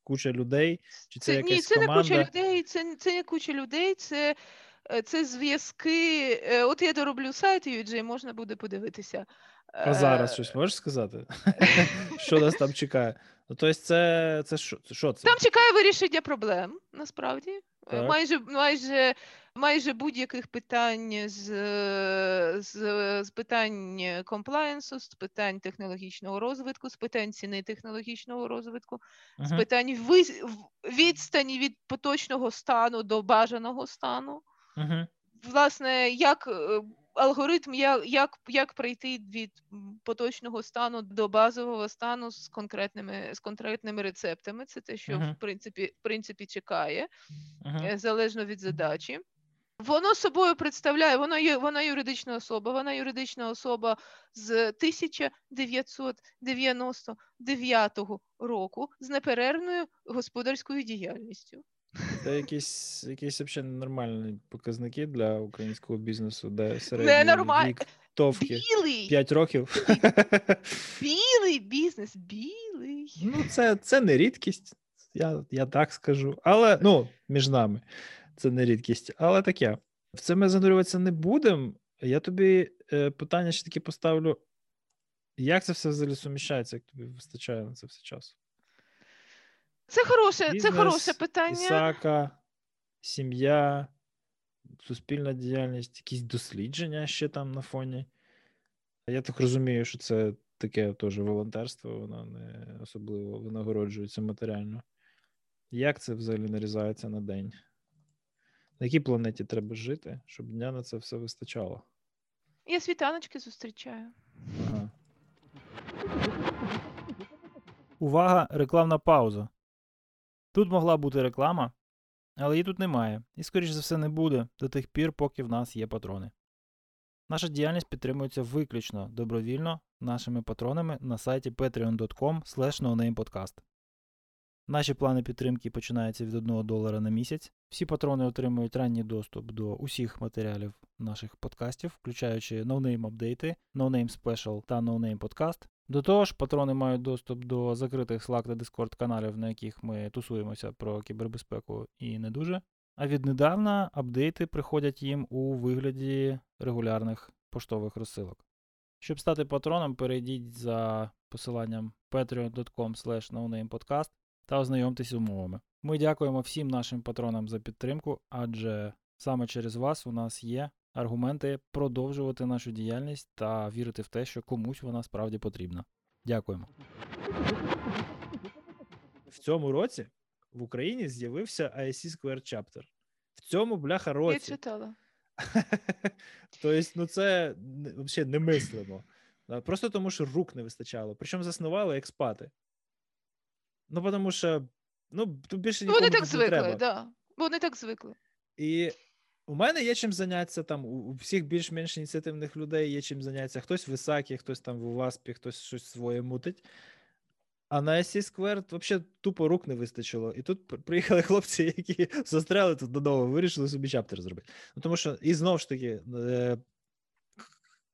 куча людей. Чи це, це якась Ні, це команда? не куча людей, це це не куча людей, це це зв'язки. От я дороблю сайт UJ, можна буде подивитися. А зараз щось можеш сказати? *laughs* Що нас там чекає? Ну, тобто, це це що це? що це? Там чекає вирішення проблем, насправді. Так. Майже майже, майже будь-яких питань з з, з питань комплаєнсу, з питань технологічного розвитку, з питань ціни технологічного розвитку, uh з питань відстані від поточного стану до бажаного стану. uh Власне, як е, алгоритм, як як, як прийти від поточного стану до базового стану з конкретними з конкретними рецептами. Це те, що uh-huh. в принципі в принципі чекає, uh-huh. залежно від задачі. Воно собою представляє, воно є вона юридична особа. Вона юридична особа з 1999 року з неперервною господарською діяльністю. Це якісь якісь взагалі нормальні показники для українського бізнесу, де середній Ненормаль... вік товки білий. 5 років. *laughs* Білий бізнес, білий. Ну, це це не рідкість, я я так скажу. Але ну, між нами це не рідкість. Але таке. В це ми занурюватися не будемо. Я тобі е, питання ще таки поставлю. Як це все взагалі суміщається, як тобі вистачає на це все часу? Це хороше Бізнес, це хороше питання. Ісака, сім'я, суспільна діяльність, якісь дослідження ще там на фоні. Я так розумію, що це таке теж волонтерство, воно не особливо винагороджується матеріально. Як це взагалі нарізається на день? На якій планеті треба жити, щоб дня на це все вистачало? Я світаночки зустрічаю. Ага. Увага, рекламна пауза. Тут могла бути реклама, але її тут немає, і, скоріш за все, не буде до тих пір, поки в нас є патрони. Наша діяльність підтримується виключно добровільно нашими патронами на сайті patreon.com. Наші плани підтримки починаються від 1 долара на місяць. Всі патрони отримують ранній доступ до усіх матеріалів наших подкастів, включаючи NoName апдейти, NoName Special та NoName Podcast, до того ж, патрони мають доступ до закритих Slack та Discord каналів, на яких ми тусуємося про кібербезпеку і не дуже. А віднедавна апдейти приходять їм у вигляді регулярних поштових розсилок. Щоб стати патроном, перейдіть за посиланням patreon.com та ознайомтесь з умовами. Ми дякуємо всім нашим патронам за підтримку, адже саме через вас у нас є аргументи продовжувати нашу діяльність та вірити в те, що комусь вона справді потрібна. Дякуємо. В цьому році в Україні з'явився IC Square Chapter. В цьому бляха році. Я читала. *laughs* Тобто, ну це взагалі немислимо. Просто тому, що рук не вистачало. Причому заснували експати. Ну, тому що ну, тут більше нікому Вони так звикли, так. Да. Вони так звикли. І у мене є чим зайнятися там. У всіх більш-менш ініціативних людей є чим зайнятися. Хтось в Ісакі, хтось там в Уаспі, хтось щось своє мутить. А на SC Square взагалі тупо рук не вистачило. І тут приїхали *laughs* хлопці, які *laughs* застряли тут додому, вирішили собі чаптер зробити. Ну тому що, і знову ж таки, е,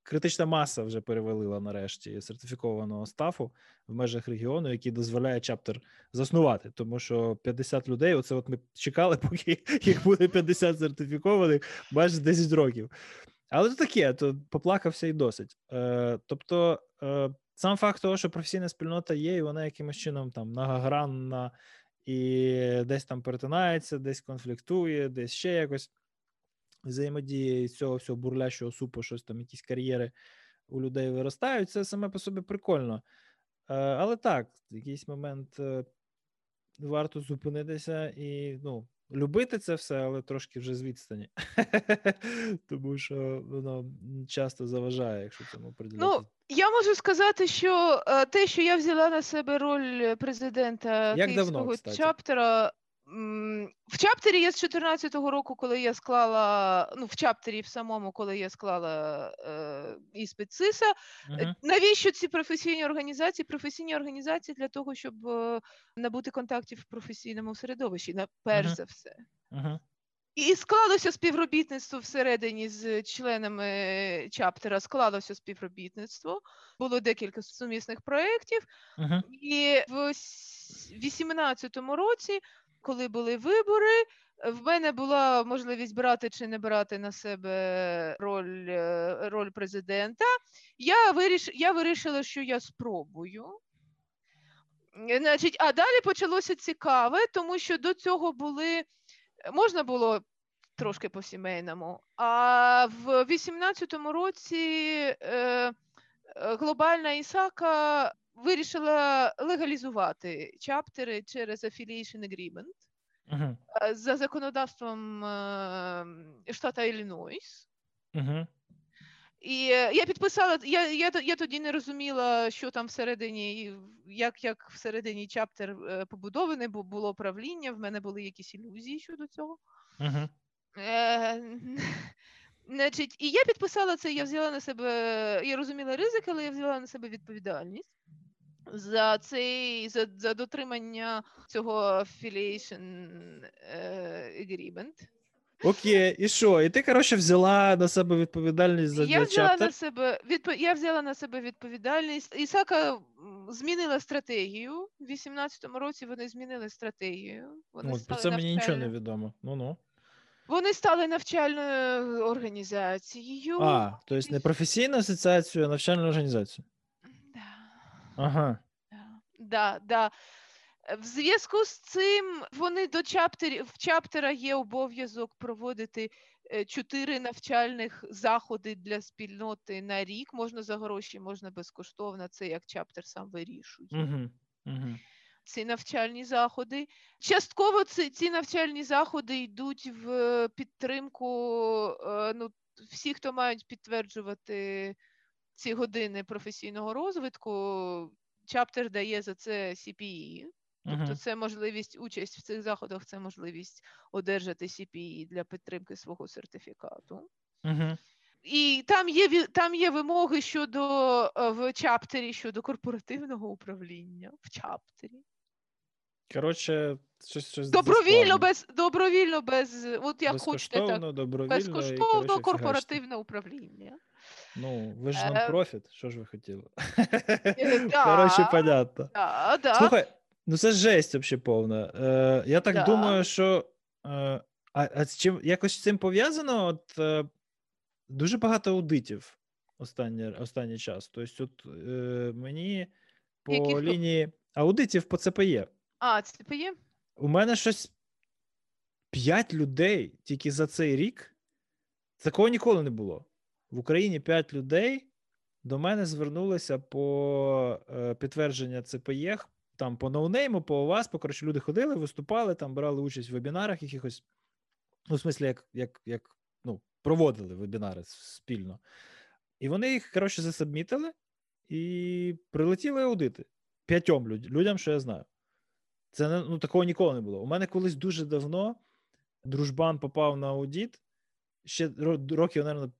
критична маса вже перевалила нарешті сертифікованого стафу в межах регіону, який дозволяє чаптер заснувати. Тому що 50 людей, оце от ми чекали, *laughs* поки їх буде 50 сертифікованих майже 10 років. Але то таке, то поплакався і досить. Е, Тобто, е, сам факт того, що професійна спільнота є, і вона якимось чином там многогранна і десь там перетинається, десь конфліктує, десь ще якось взаємодіє з цього всього бурлящого супу, щось там, якісь кар'єри у людей виростають. Це саме по собі прикольно. Е, але так, в якийсь момент е, варто зупинитися і ну, любити це все, але трошки вже з відстані. *laughs* Тому що воно часто заважає, якщо цьому. Ну, я можу сказати, що е, те, що я взяла на себе роль президента Як київського давно, чаптера, в чаптері я з 14-го року, коли я склала, ну в чаптері в самому, коли я склала е, іспит СИСа, uh-huh. навіщо ці професійні організації? Професійні організації для того, щоб е, набути контактів в професійному середовищі, на перш uh-huh. за все. Uh-huh. І склалося співробітництво всередині з членами чаптера, склалося співробітництво, було декілька сумісних проєктів, і в 2018 році коли були вибори, в мене була можливість брати чи не брати на себе роль е, роль президента. Я виріш, я вирішила, що я спробую. Значить, А далі почалося цікаве, тому що до цього були можна було трошки по сімейному. А в 18-му році е, глобальна Ісака вирішила легалізувати чаптери через Affiliation Agreement uh-huh. за законодавством штата Іллінойс. Uh-huh. І я підписала, я я, я тоді не розуміла, що там всередині, як як всередині чаптер е, побудований, бо було правління, в мене були якісь ілюзії щодо цього. Uh-huh. Е, *laughs* Значить, І я підписала це, я взяла на себе, я розуміла ризик, але я взяла на себе відповідальність за цей за, за дотримання цього affiliation uh, agreement. Окей, і що? І ти, коротше, взяла на себе відповідальність за я взяла чаптер? на себе відп... Я взяла на себе відповідальність. Ісака змінила стратегію. У 18-му році вони змінили стратегію. Вони От, Про це мені нічого не відомо. Ну-ну. Вони стали навчальною організацією. А, тобто не професійна асоціація, а навчальну організацію. Ага. Да, да. В зв'язку з цим вони до чаптерів в чаптера є обов'язок проводити е, чотири навчальних заходи для спільноти на рік. Можна за гроші, можна безкоштовно. Це як чаптер сам вирішує. Угу, угу. Ці навчальні заходи. Частково ці ці навчальні заходи йдуть в підтримку. Е, ну, всі, хто мають підтверджувати ці години професійного розвитку, чаптер дає за це CPE. Тобто це можливість участь в цих заходах, це можливість одержати CPE для підтримки свого сертифікату. Uh-huh. І там є там є вимоги щодо е, в чаптері щодо корпоративного управління в чаптері. Коротше, щось щось добровільно без добровільно без от як хочете так, добровільно безкоштовно корпоративне управління. Ну, ви ж нон-профіт, е, що ж ви хотіли? Е, *laughs* Коротше, понятно. Слухай, ну це жесть взагалі повна. Е, Я так думаю, що а, а з чим якось з цим пов'язано? От дуже багато аудитів останній останній час. Тобто, от е, мені по Яких... лінії аудитів по ЦПЄ. А, ЦПЄ? У мене щось 5 людей тільки за цей рік. Такого ніколи не було в Україні 5 людей до мене звернулися по е, підтвердження ЦПЄХ, там по ноунейму, по ОВАС, по коротше, люди ходили, виступали, там брали участь в вебінарах якихось. Ну, в смислі, як як, як ну, проводили вебінари спільно. І вони їх, коротше, засабмітили і прилетіли аудити п'ятьом люд, людям, що я знаю. Це ну, такого ніколи не було. У мене колись дуже давно дружбан попав на аудіт. Ще років, мабуть,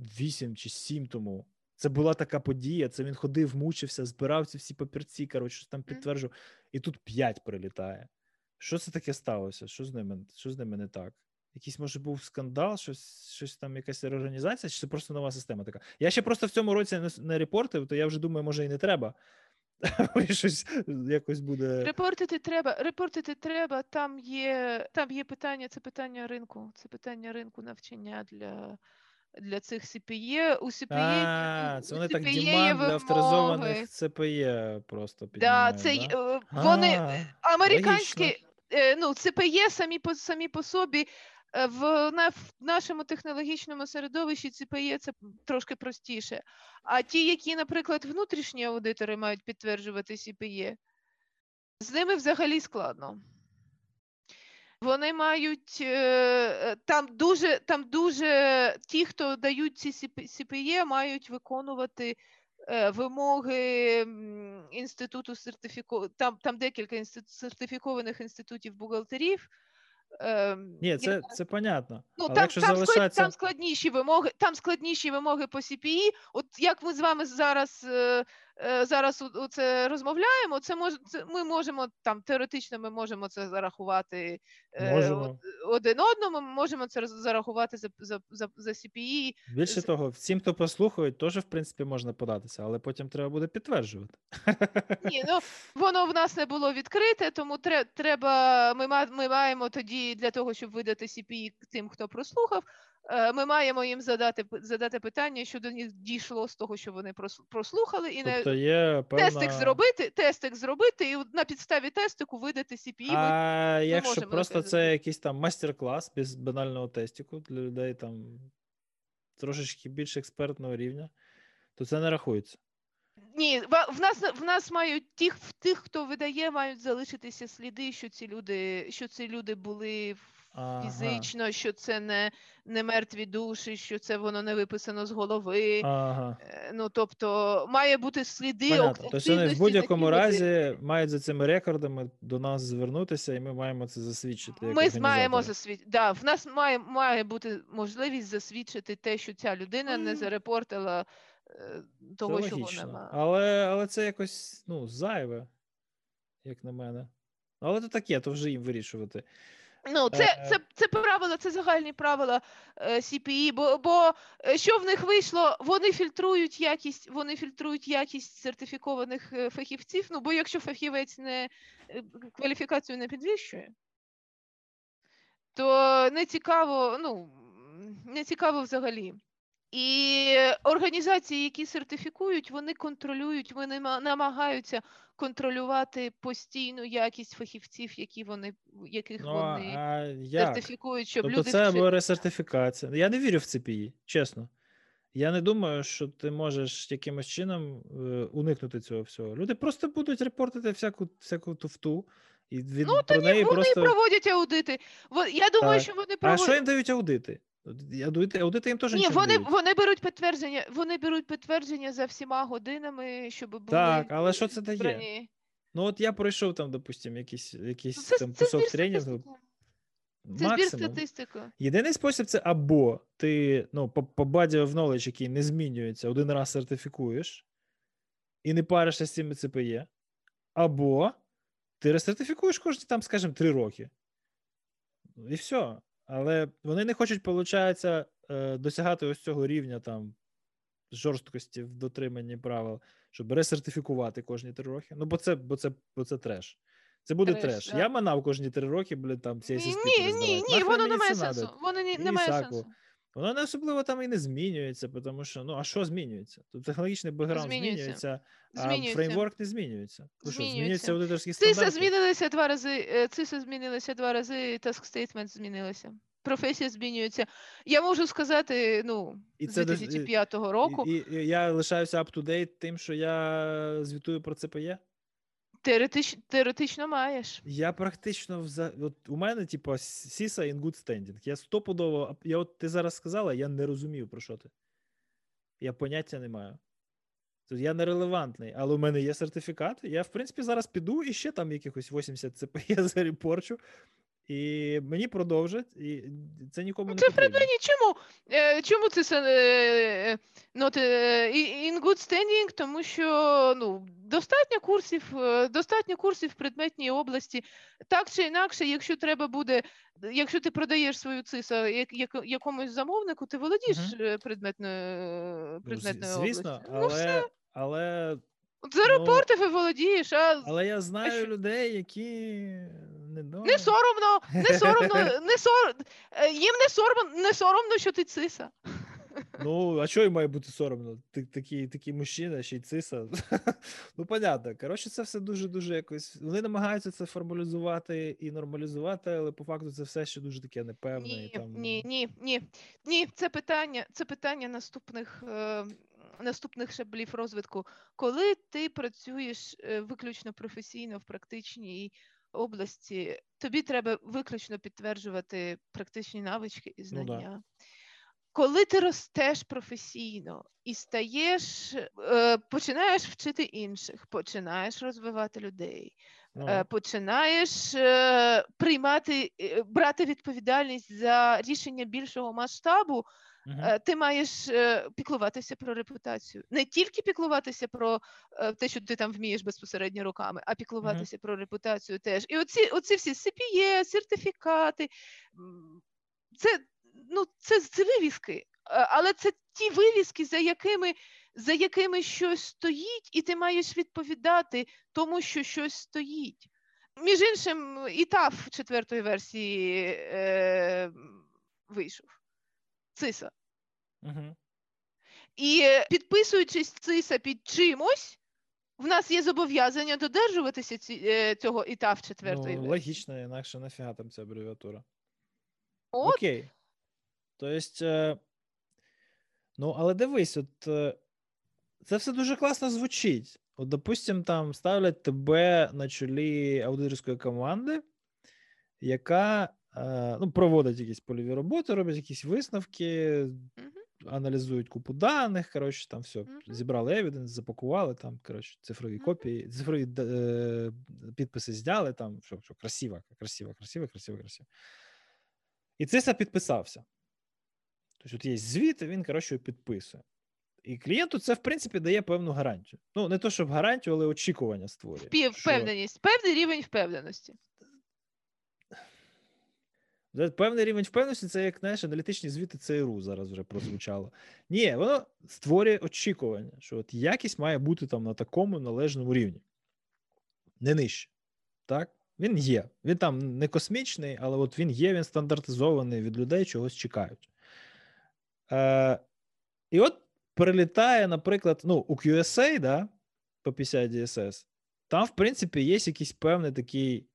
вісім чи сім тому. Це була така подія. Це він ходив, мучився, збирав ці всі папірці, коротше, щось там підтверджував, і тут п'ять прилітає. Що це таке сталося? Що з ними що з ними не так? Якийсь, може, був скандал, щось щось там, якась реорганізація, чи це просто нова система така? Я ще просто в цьому році не, не репортив, то я вже думаю, може і не треба. *laughs* Щось якось буде. Репортити треба, репортити треба. Там є там є питання, це питання ринку, це питання ринку навчання для для цих CPE. У CPE, А, це вони так CPE є діманд для авторизованих CPE просто Да, це да? е, вони А, американські, е, ну, CPE самі по самі по собі. е, В, на, в нашому технологічному середовищі CPE це трошки простіше. А ті, які, наприклад, внутрішні аудитори мають підтверджувати CPE, з ними взагалі складно. Вони мають е, е, там дуже, там дуже ті, хто дають ці CPE, мають виконувати е, вимоги інституту сертифіку... Там, там декілька інститу... сертифікованих інститутів бухгалтерів. Ем, Ні, це, це понятно. Ну, Але там, якщо там, склад, залишається. там складніші вимоги, там складніші вимоги по CPI. От як ми з вами зараз, зараз у- це розмовляємо, це мож, це ми можемо там теоретично ми можемо це зарахувати е, Можемо. од- один одному, ми можемо це зарахувати за, за, за, за CPI. Більше з- того, всім, хто послухають, теж, в принципі, можна податися, але потім треба буде підтверджувати. Ні, ну воно в нас не було відкрите, тому треба. Ми ми маємо тоді для того, щоб видати CPI тим, хто прослухав. Е, Ми маємо їм задати задати питання, що до них дійшло з того, що вони прос- прослухали, і не Тобто є тестик зробити, тестик зробити, і на підставі тестику видати CPI. ми- якщо просто таке це якийсь там майстер-клас без банального тестику для людей там трошечки більш експертного рівня, то це не рахується. Ні, в нас в нас мають тих, в тих, хто видає, мають залишитися сліди, що ці люди, що ці люди були Ага. фізично, що це не, не мертві душі, що це воно не виписано з голови. Ага. Е, Ну тобто має бути сліди Понятно. Тобто вони в будь-якому разі мають за цими рекордами до нас звернутися, і ми маємо це засвідчити. Як Ми маємо засвідчити. Да, в нас має, має бути можливість засвідчити те, що ця людина не зарепортила е, того, це що вона має. Але, але це якось ну, зайве, як на мене. Але то таке, то вже їм вирішувати. Ну, це, Е, це, це правила, це загальні правила е, CPE, бо, бо е, що в них вийшло, вони фільтрують якість, вони фільтрують якість сертифікованих е, фахівців. Ну, бо якщо фахівець не е, кваліфікацію не підвищує, то не цікаво, ну, не цікаво взагалі. І організації, які сертифікують, вони контролюють, вони ма- намагаються контролювати постійну якість фахівців, які вони, яких Ну, вони а як? сертифікують, щоб Тобто люди це або ресертифікація. Я не вірю в CPI, чесно. Я не думаю, що ти можеш якимось чином е, уникнути цього всього. Люди просто будуть репортити всяку, всяку туфту, і від, Ну, про тоді неї вони просто. проводять аудити. Я думаю, Так. що вони А що їм дають аудити? Аудити, їм теж Ні, не вони, дають. вони беруть підтвердження, вони беруть підтвердження за всіма годинами, щоб були Так, але що це дає? збрані. Ну, от я пройшов там, допустим, якийсь, якийсь Це, там це кусок тренінгу. Це збір Максимум. статистики. Єдиний спосіб це або ти ну, по, по body of knowledge, який не змінюється, один раз сертифікуєш і не паришся з цими ЦПЄ, або ти ресертифікуєш кожні, там, скажімо, три роки. І все. Але вони не хочуть, виходить, досягати ось цього рівня там жорсткості в дотриманні правил, щоб ресертифікувати кожні три роки. Ну, бо це, бо це, бо це треш. Це буде Треш, треш. да. Я манав кожні три роки, блін, там Ні, CSSP ні, ні, ні, воно не має сенсу. Воно не, не має сенсу. Воно не особливо там і не змінюється, тому що ну а що змінюється? Тут технологічний бекграунд Змінюється. змінюється, а Змінюється. фреймворк не змінюється. Ну що, Змінюється. аудиторські ЦИСа стандарти? змінилися два рази. е, ЦИСа змінилися два рази, Task Statement змінилися. Професія змінюється. Я можу сказати, ну, І це дос- 2005 року. І, і, і я лишаюся up-to-date тим, що я звітую про ЦПЄ. Теоретич, теоретично маєш. Я практично вза... от у мене, типу, сіса in good standing. Я стопудово. Я от ти зараз сказала, я не розумію, про що ти. Я поняття не маю. Тобто я нерелевантний, але у мене є сертифікат. Я, в принципі, зараз піду і ще там якихось 80 ЦПЄ *laughs* зарепорчу, і мені продовжать, і це нікому не Це в потрібно. принципі чому? Е, чому це е, not е, in good standing? Тому що ну, достатньо курсів, достатньо курсів в предметній області. Так чи інакше, якщо треба буде, якщо ти продаєш свою циса як, як, якомусь замовнику, ти володієш е, предметною, Ну, предметною звісно, областю. Ну, все. але, але, От Зарепортив і володієш, а але я знаю що? людей, які не не соромно, не *laughs* соромно, не сор... е, їм не соромно, не соромно, що ти циса. Ну, а чого й має бути соромно? Ти такий такий мужчина, ще й циса. *laughs* Ну, понятно. Коротше, це все дуже-дуже якось. Вони намагаються це формалізувати і нормалізувати, але по факту це все ще дуже таке непевне. Ні, і там... ні, ні, ні. Ні, це питання, це питання наступних. Е... Наступних шаблів розвитку, коли ти працюєш е, виключно професійно в практичній області, тобі треба виключно підтверджувати практичні навички і знання. Ну, да. Коли ти ростеш професійно і стаєш, е, починаєш вчити інших, починаєш розвивати людей, mm. починаєш е, приймати, брати відповідальність за рішення більшого масштабу. Ти маєш піклуватися про репутацію. Не тільки піклуватися про те, що ти там вмієш безпосередньо руками, а піклуватися про репутацію теж. І оці, оці всі CPE, сертифікати. Це ну, це, це вивіски, е, але це ті вивіски, за якими за якими щось стоїть, і ти маєш відповідати тому, що щось стоїть. Між іншим, і ТАФ четвертої версії е, вийшов. Циса. Угу. І підписуючись циса під чимось, в нас є зобов'язання додержуватися ці, е, цього ІТАФ четвертої ну. Логічно, інакше нафіга там ця абревіатура. От. Окей. Тобто, е, ну, але дивись, от е, це все дуже класно звучить. От, допустим, там ставлять тебе на чолі аудиторської команди, яка е, ну, проводить якісь польові роботи, робить якісь висновки, mm-hmm. аналізують купу даних. Коротше, там все, mm-hmm. зібрали евіденс, запакували там, коротше, цифрові mm-hmm. копії, цифрові е, підписи зняли, там, все, все красиво, красиво, красиво, красиво, красиво. І це підписався. Тобто, от є звіт, він, коротше, підписує. І клієнту це, в принципі, дає певну гарантію. Ну, не то, щоб гарантію, але очікування створює. Впів, що... Певний рівень впевненості. Певний рівень впевненості це як знаєш, аналітичні звіти ЦРУ зараз вже прозвучало. Ні, воно створює очікування, що от якість має бути там на такому належному рівні. Не нижче. Так? Він є. Він там не космічний, але от він є, він стандартизований від людей, чогось чекають. Е, І от прилітає, наприклад, ну, у QSA, да, по 50 DSS, там, в принципі, є якийсь певний такий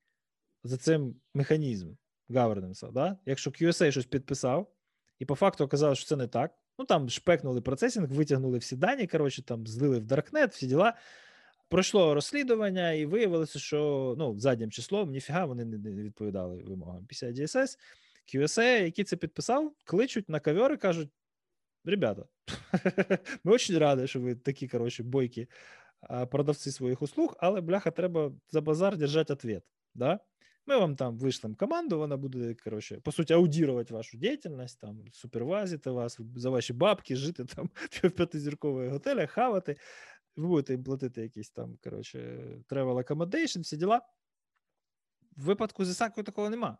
за цим механізм governance, да? Якщо QSA щось підписав, і по факту оказалось, що це не так. Ну там шпекнули процесінг, витягнули всі дані, коротше, там злили в Darknet, всі діла. Пройшло розслідування, і виявилося, що ну, заднім числом ніфіга вони не відповідали вимогам 50 DSS. QSA, який це підписав, кличуть на ковер і кажуть: ребята, *laughs* ми очень раді, що ви такі, коротше, бойкі продавці своїх услуг, але, бляха, треба за базар держати ответ. Да? Ми вам там вишлем команду, вона буде, коротше, по суті, аудірувати вашу діяльність, там, супервазити вас за ваші бабки, жити *laughs* там в п'ятизіркових готелях, хавати. Ви будете їм платити якісь там, коротше, travel accommodation, всі діла. В випадку з ісакою такого нема.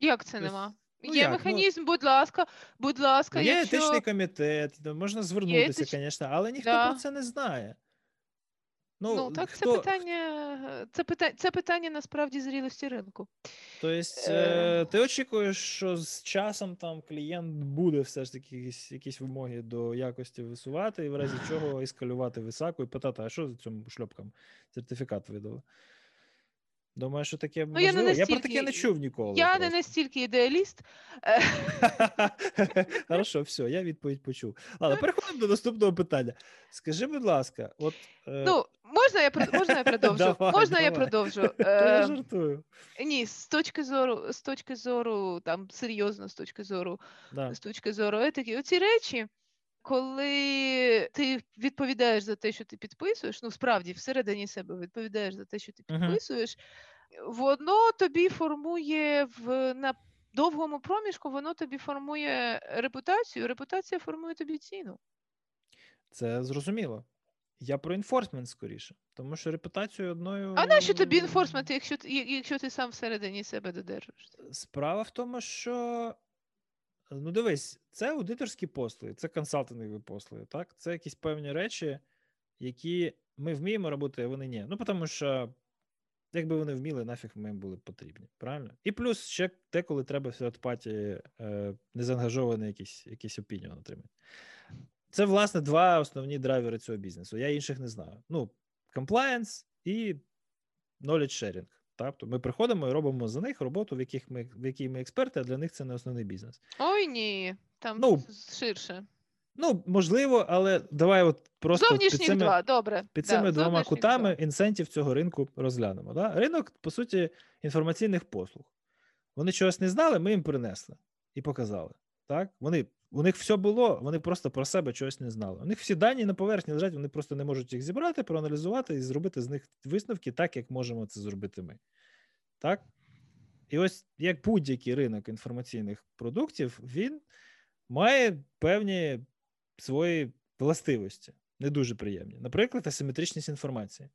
Як це тобто, нема? Ну, Є як? Ну, механізм, будь ласка, будь ласка, Є якщо... етичний комітет, можна звернутися, звісно, але ніхто да. про це не знає. Ну, ну так, хто... це питання це питання, це питання насправді зрілості ринку. Тобто, е... ти очікуєш, що з часом там клієнт буде все ж таки якісь якісь вимоги до якості висувати, і в разі чого ескалювати висаку і питати, а що за цим шльопкам сертифікат видали? Думаю, що таке ну, я, не настільки... я про таке не чув ніколи. Я просто. не настільки ідеаліст. *laughs* Хорошо, все, я відповідь почув. Але переходимо до наступного питання. Скажи, будь ласка, от. Е... Ну, можна я можна я *laughs* продовжу? давай, можна давай. *laughs* я продовжу? я ем, жартую. Ні, з точки зору, з точки зору, там серйозно, з точки зору, да. з точки зору етики, оці речі. Коли ти відповідаєш за те, що ти підписуєш, ну справді всередині себе відповідаєш за те, що ти підписуєш, uh-huh. воно тобі формує в на довгому проміжку, воно тобі формує репутацію, репутація формує тобі ціну. Це зрозуміло. Я про enforcement скоріше, тому що репутація одною. А нащо тобі enforcement, якщо якщо ти сам всередині себе додержуєшся? Справа в тому, що Ну, дивись, це аудиторські послуги, це консалтингові послуги, так? Це якісь певні речі, які ми вміємо робити, а вони ні. Ну, тому що, якби вони вміли, нафіг ми їм були потрібні. Правильно? І плюс ще те, коли треба в паті е, незаангажований якийсь якийсь опініон отримати. це, власне, два основні драйвери цього бізнесу. Я інших не знаю. Ну, compliance і knowledge sharing. Тобто ми приходимо і робимо за них роботу, в яких ми в якій ми експерти, а для них це не основний бізнес. Ой ні, там ну, ширше. Ну, можливо, але давай от просто Зовнішніх під цими, два, добре. Під цими да, двома кутами два. інсентів цього ринку розглянемо. Да? Ринок, по суті, інформаційних послуг. Вони чогось не знали, ми їм принесли і показали. Так? Вони, У них все було, вони просто про себе чогось не знали. У них всі дані на поверхні лежать, вони просто не можуть їх зібрати, проаналізувати і зробити з них висновки так, як можемо це зробити ми. Так? І ось як будь-який ринок інформаційних продуктів, він має певні свої властивості, не дуже приємні. Наприклад, асиметричність інформації.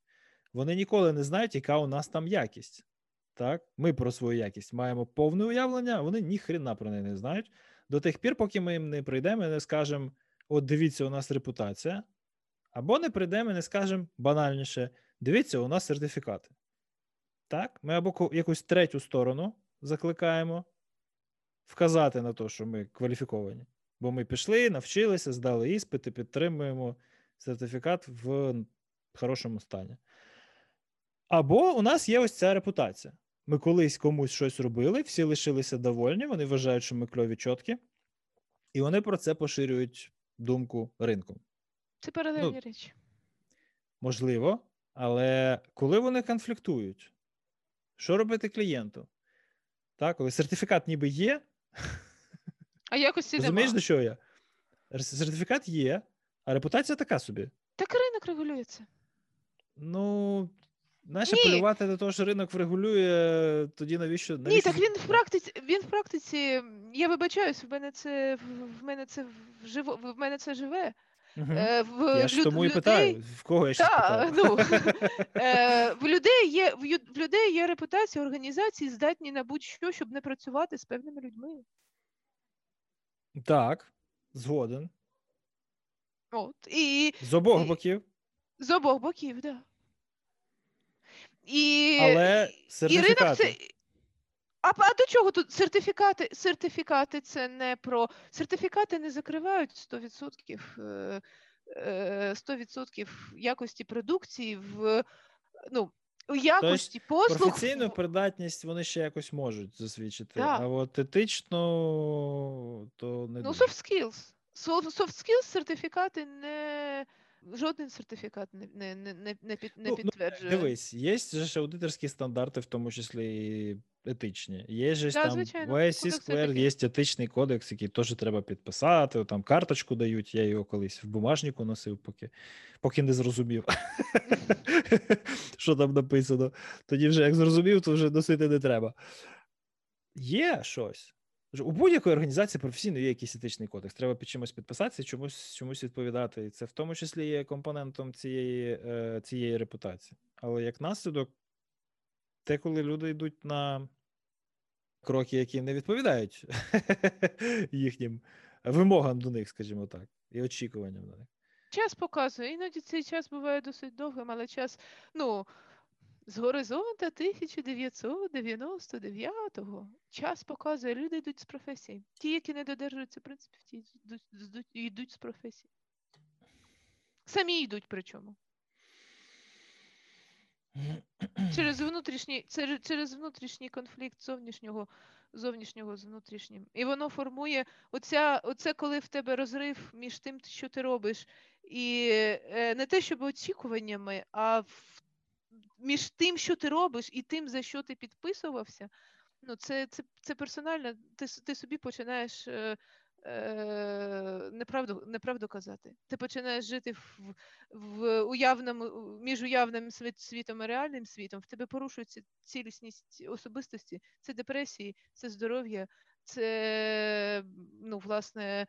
Вони ніколи не знають, яка у нас там якість. Так, Ми про свою якість маємо повне уявлення, а вони ніхрена про неї не знають. До тих пір, поки ми їм не прийдемо і не скажемо: от дивіться, у нас репутація. Або не прийдемо і не скажемо банальніше: дивіться, у нас сертифікати. Так, ми або якусь третю сторону закликаємо вказати на те, що ми кваліфіковані. Бо ми пішли, навчилися, здали іспити, підтримуємо сертифікат в хорошому стані. Або у нас є ось ця репутація. Ми колись комусь щось робили, всі лишилися довольні, вони вважають, що ми кльові чіткі, і вони про це поширюють думку ринку. Це паралельні ну, речі. Можливо, але коли вони конфліктують, що робити клієнту? Так, коли сертифікат ніби є. А якості Розумієш, до чого я? Сертифікат є, а репутація така собі. Так ринок регулюється. Ну, Знаєш, апелювати до того, що ринок врегулює, тоді навіщо? навіщо Ні, так він в практиці, він в практиці, я вибачаюсь, в мене це в мене це вживо, в мене це живе. Угу. В Я ж тому і питаю, в кого я ще питаю? Ну, *laughs* *laughs* е, в людей є в, в людей є репутація організації, здатні на будь-що, щоб не працювати з певними людьми. Так, згоден. От, і... З обох боків. З обох боків, так. Да. І Але сертифікати. І ринок це. А, а до чого тут сертифікати? Сертифікати це не про сертифікати не закривають 100%, 100% е, е, якості продукції в ну, у якості тобто, послуг. Професійну придатність вони ще якось можуть засвідчити, да. а от етично то не Ну, soft skills. Soft skills сертифікати не Жоден сертифікат не не, не, не, не ну, ну, підтверджує. Дивись, є ж аудиторські стандарти, в тому числі етичні. Є ж да, там в Square є етичний кодекс, який теж треба підписати. Там карточку дають, я його колись в бумажнику носив, поки поки не зрозумів, *laughs* що там написано. Тоді вже як зрозумів, то вже носити не треба. Є щось. У будь-якої організації професійно є якийсь етичний кодекс. Треба під чимось підписатися, чомусь чомусь відповідати. І це в тому числі є компонентом цієї е, цієї репутації. Але як наслідок, те, коли люди йдуть на кроки, які не відповідають *laughs* їхнім вимогам до них, скажімо так, і очікуванням до них. Час показує. Іноді цей час буває досить довгим, але час, ну. З горизонта 1999-го час показує, люди йдуть з професії. Ті, які не додержуються принципів, ті йдуть, йдуть з професії. Самі йдуть причому. Через внутрішній через внутрішній конфлікт зовнішнього зовнішнього з внутрішнім. І воно формує оця, оце, коли в тебе розрив між тим, що ти робиш, і е, не те, щоб очікуваннями, а в між тим, що ти робиш, і тим, за що ти підписувався, ну, це це, це персонально, ти ти собі починаєш е, е, неправду неправду казати. Ти починаєш жити в в уявному, між уявним світом і реальним світом, в тебе порушується цілісність особистості, це депресії, це здоров'я. Це ну, власне,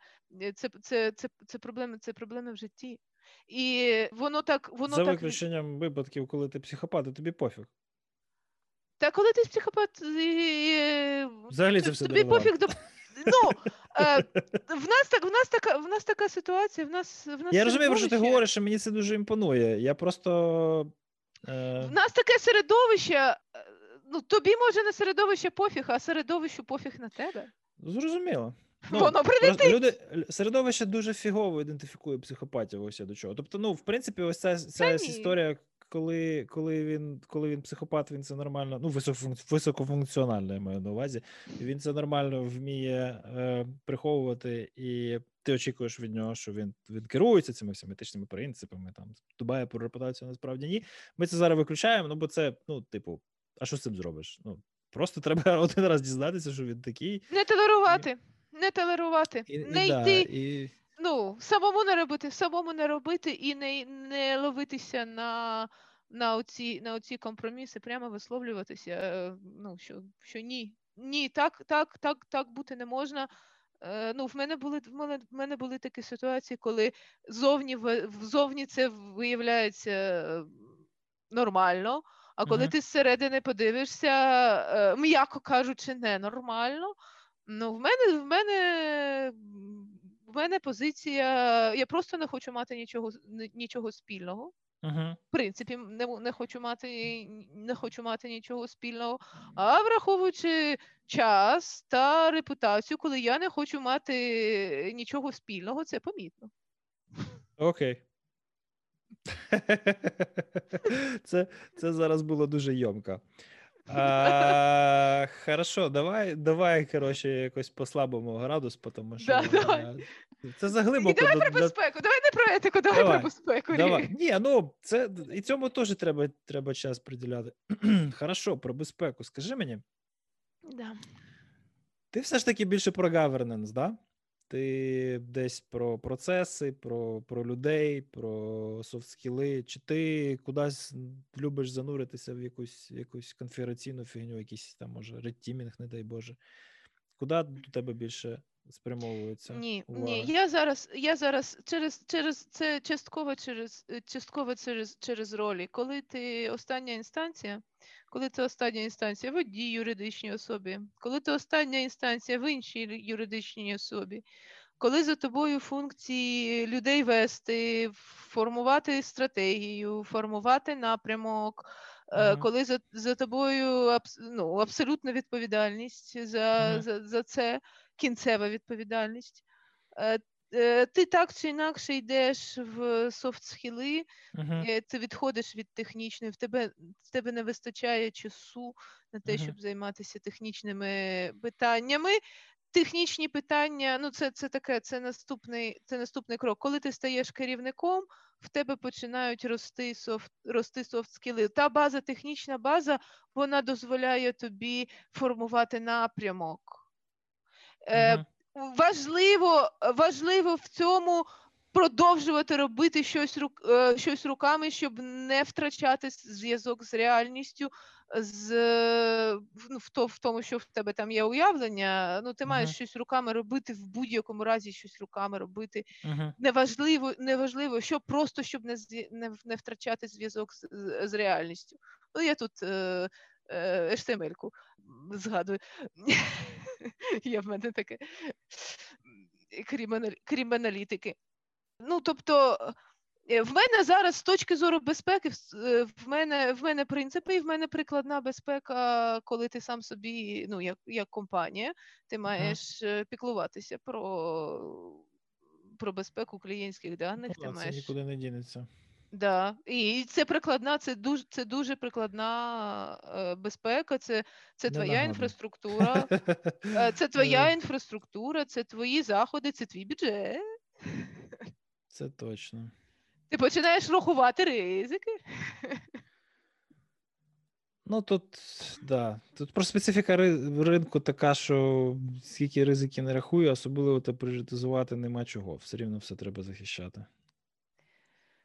це це, це, це, проблеми це проблеми в житті. І воно так. воно За так... виключенням випадків, коли ти психопат, і тобі пофіг. Та коли ти психопат, Взагалі це все тобі пофіг до. Ну, е, в нас так, в нас така в нас така ситуація. В нас, в нас Я розумію, про що ти говориш, що мені це дуже імпонує. Я просто. Е... В нас таке середовище. Е, ну, тобі може на середовище пофіг, а середовищу пофіг на тебе. Зрозуміло. Ну, Воно прилетить. Люди середовище дуже фігово ідентифікує психопатію ось до чого. Тобто, ну, в принципі, ось ця, ця історія, коли коли, він коли він психопат, він це нормально, ну, високофункціонально, я маю на увазі. Він це нормально вміє е, приховувати, і ти очікуєш від нього, що він він керується цими всіми етичними принципами, там дбає про репутацію, насправді ні. Ми це зараз виключаємо, ну бо це, ну, типу, а що з цим зробиш? Ну, Просто *laughs* треба один раз дізнатися, що він такий. Не толерувати, не толерувати, і, не і, йти. Да, і... Ну, самому не робити, самому не робити і не не ловитися на на оці на оці компроміси, прямо висловлюватися. Е, ну, що що ні, ні, так, так, так, так бути не можна. Е, ну, В мене були в мене, в мене були такі ситуації, коли зовні зовні це виявляється нормально. А коли uh-huh. ти зсередини подивишся, е, м'яко кажучи, ненормально, ну в мене в мене в мене позиція. Я просто не хочу мати нічого нічого спільного. Uh-huh. В принципі, не не хочу мати не хочу мати нічого спільного. А враховуючи час та репутацію, коли я не хочу мати нічого спільного, це помітно. Окей. Okay. *laughs* Це це зараз було дуже йомко. А, Хорошо, давай, давай, коротше, якось послабимо градус, тому що да, давай. це заглибоко. Давай про безпеку, давай не про етику, давай, давай. про безпеку. Давай. Ні, ну це і цьому теж треба треба час приділяти. *clears throat* Хорошо, про безпеку. Скажи мені. Да. Ти все ж таки більше про governance, да? Ти десь про процеси, про про людей, про софт-скіли, чи ти кудись любиш зануритися в якусь якусь конфігураційну фігню, якийсь там, може, редтімінг, не дай Боже. Куди до тебе більше спрямовується? Ні, увага? ні. Я зараз я зараз через через це частково через частково через через ролі. Коли ти остання інстанція, коли це остання інстанція в одній юридичній особі, коли це остання інстанція в іншій юридичній особі, коли за тобою функції людей вести, формувати стратегію, формувати напрямок, uh-huh. коли за за тобою ну, абсолютна відповідальність за, uh-huh. за, за це, кінцева відповідальність. Е, Е, ти так чи інакше йдеш в софт-схіли, uh-huh. ти відходиш від технічної, в тебе в тебе не вистачає часу на те, uh-huh. щоб займатися технічними питаннями. Технічні питання, ну це це таке, це наступний це наступний крок. Коли ти стаєш керівником, в тебе починають рости софт рости софт-скіли. Та база, технічна база, вона дозволяє тобі формувати напрямок. Uh-huh важливо важливо в цьому продовжувати робити щось рук, е, щось руками, щоб не втрачати зв'язок з реальністю, з ну, в, то, в тому, що в тебе там є уявлення. Ну, ти uh-huh. маєш щось руками робити в будь-якому разі щось руками робити. Uh-huh. Неважливо, неважливо, що просто щоб не не, не втрачати зв'язок з, з реальністю. Ну, я тут. Е, HTML-ку е, згадую. *laughs* Є в мене таке крім аналітики. Ну, тобто, е, в мене зараз з точки зору безпеки, е, в мене в мене принципи і в мене прикладна безпека, коли ти сам собі, ну, як як компанія, ти маєш uh-huh. піклуватися про про безпеку клієнтських даних. Ну, ти маєш... Нікуди не дінеться. Да. І це прикладна, це дуже це дуже прикладна е, безпека, це це твоя нагодно. інфраструктура, е, це *laughs* твоя інфраструктура, це твої заходи, це твій бюджет. Це точно. Ти починаєш рахувати ризики. Ну тут да. Тут про специфіка ринку така, що скільки ризиків не рахую, особливо та прижитизувати нема чого. Все рівно все треба захищати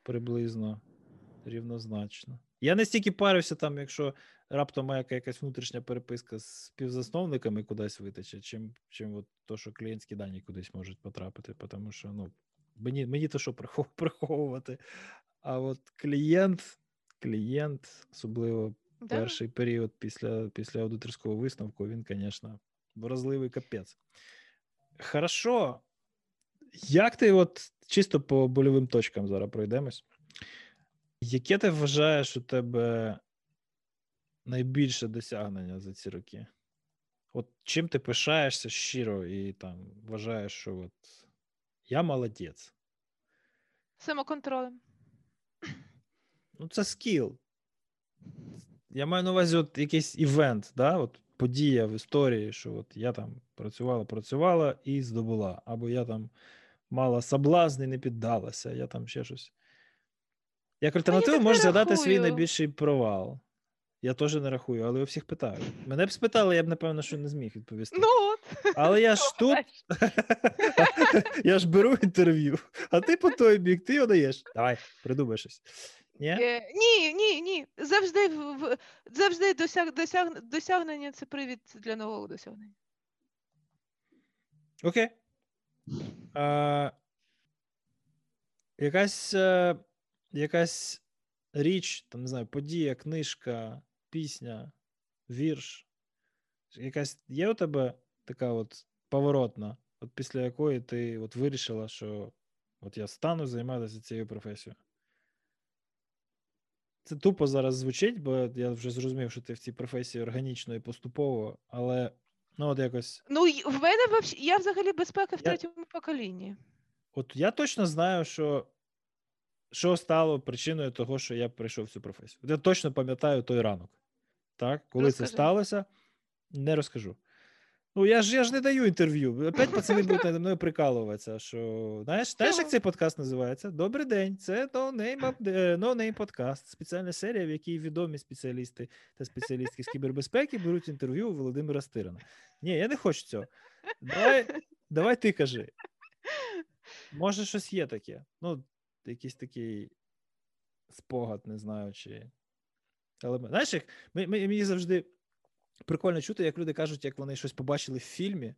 приблизно рівнозначно. Я не стільки парився там, якщо раптом має якась внутрішня переписка з співзасновниками кудись витече, чим чим от то, що клієнтські дані кудись можуть потрапити, тому що ну, мені мені то що *laughs* приховувати. А от клієнт, клієнт, особливо да. перший період після після аудиторського висновку, він, звісно, вразливий капець. Хорошо. Як ти от чисто по больовим точкам зараз пройдемось? Яке ти вважаєш у тебе найбільше досягнення за ці роки? От чим ти пишаєшся щиро і там вважаєш, що от я молодець. Самоконтролем. Ну, це скіл. Я маю на увазі от якийсь івент, да? от подія в історії, що от я там працювала, працювала і здобула. Або я там мала соблазн і не піддалася, я там ще щось. Як альтернативу можеш згадати свій найбільший провал. Я теж не рахую, але у всіх питаю. Мене б спитали, я б, напевно, що не зміг відповісти. Ну от. Але я *laughs* ж тут *laughs* я ж беру інтерв'ю, а ти по той бік, ти його даєш. Давай, придумай щось. Ні, е, ні, ні. ні. Завжди в, завжди досяг, досяг, досягнення це привід для нового досягнення. Окей. А, Якась якась річ, там, не знаю, подія, книжка, пісня, вірш. Якась є у тебе така от поворотна, от після якої ти от вирішила, що от я стану займатися цією професією. Це тупо зараз звучить, бо я вже зрозумів, що ти в цій професії органічно і поступово, але ну от якось. Ну, в мене взагалі, я взагалі безпека в я... третьому поколінні. От я точно знаю, що що стало причиною того, що я прийшов в цю професію. От я точно пам'ятаю той ранок. Так, коли Розкажи. це сталося, не розкажу. Ну, я ж я ж не даю інтерв'ю. Опять *laughs* пацани будуть над мною прикалуватися. що, Знаєш, знаєш, як цей подкаст називається? Добрий день, це No Name, no Name подкаст. Спеціальна серія, в якій відомі спеціалісти та спеціалістки з кібербезпеки беруть інтерв'ю у Володимира Стирана. Ні, я не хочу цього. Давай давай ти кажи. Може, щось є таке. Ну, якийсь такий спогад, не знаю, чи. Але знаєш, як мені завжди прикольно чути, як люди кажуть, як вони щось побачили в фільмі,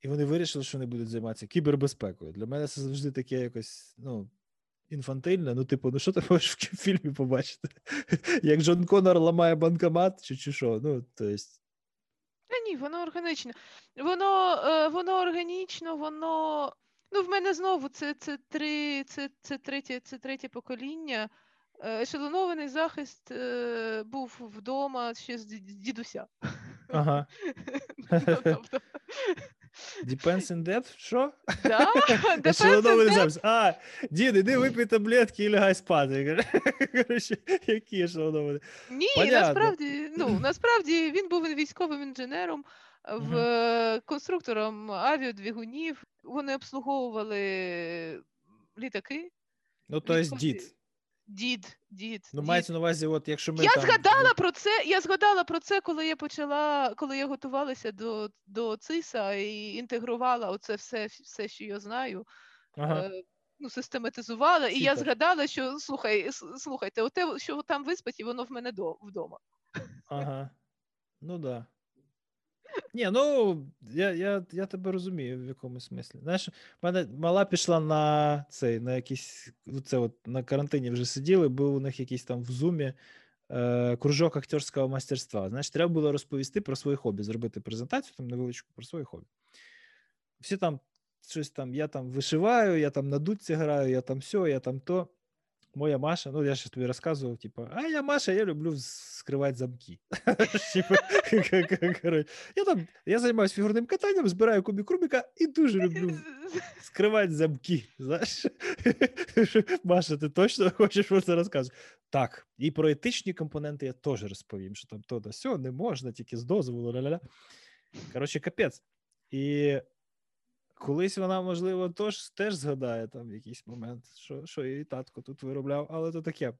і вони вирішили, що вони будуть займатися кібербезпекою. Для мене це завжди таке якось, ну. Інфантильне, ну, типу, ну що ти можеш в фільмі побачити? *laughs* Як Джон Конор ламає банкомат, чи чи що? Ну, то есть... Та ні, воно органічно. Воно е, воно органічно, воно. Ну, в мене знову це це, три, це, це, третє це третє покоління. Е, ешелонований захист е, був вдома ще з дідуся. Ага. *laughs* Тобто Depends in depth? Що? Да, *laughs* Ешелонований захист. А, дід, іди випий таблетки і лягай спати. *laughs* Коротше, які ешелоновані? Ні, Понятно. насправді, ну, насправді він був військовим інженером, в uh конструктором авіадвігунів. Вони обслуговували літаки. Ну, то є дід. Дід, дід. Ну, мається на увазі, от якщо ми. Я там... згадала про це. Я згадала про це, коли я почала, коли я готувалася до до ЦИСа і інтегрувала оце все, все, що я знаю. Ага. Е, ну, систематизувала, Супер. і я згадала, що слухай, слухайте, оте, що там виспать, і воно в мене до, вдома. Ага. Ну да. Ні, ну я я, я тебе розумію в якомусь смислі. Знаєш, в мене мала пішла на цей, на якийсь, ну, це от на карантині вже сиділи, був у них якийсь там в зумі е, кружок актерського майстерства. Знаєш, треба було розповісти про своє хобі, зробити презентацію там невеличку про своє хобі. Всі там щось там, я там вишиваю, я там на дудці граю, я там все, я там то. Моя Маша, ну я ще тобі розказував, типу, а я Маша, я люблю скривати замки. *laughs* Я там, я займаюся фігурним катанням, збираю кубик Рубіка і дуже люблю *laughs* скривати замки. Знаєш? *laughs* Маша, ти точно хочеш про це розказувати? Так, і про етичні компоненти я теж розповім, що там то да сьо, не можна, тільки з дозволу. ля-ля-ля. Коротше, капець. І Колись вона, можливо, тож, теж згадає там в якийсь момент, що що її татко тут виробляв, але то таке.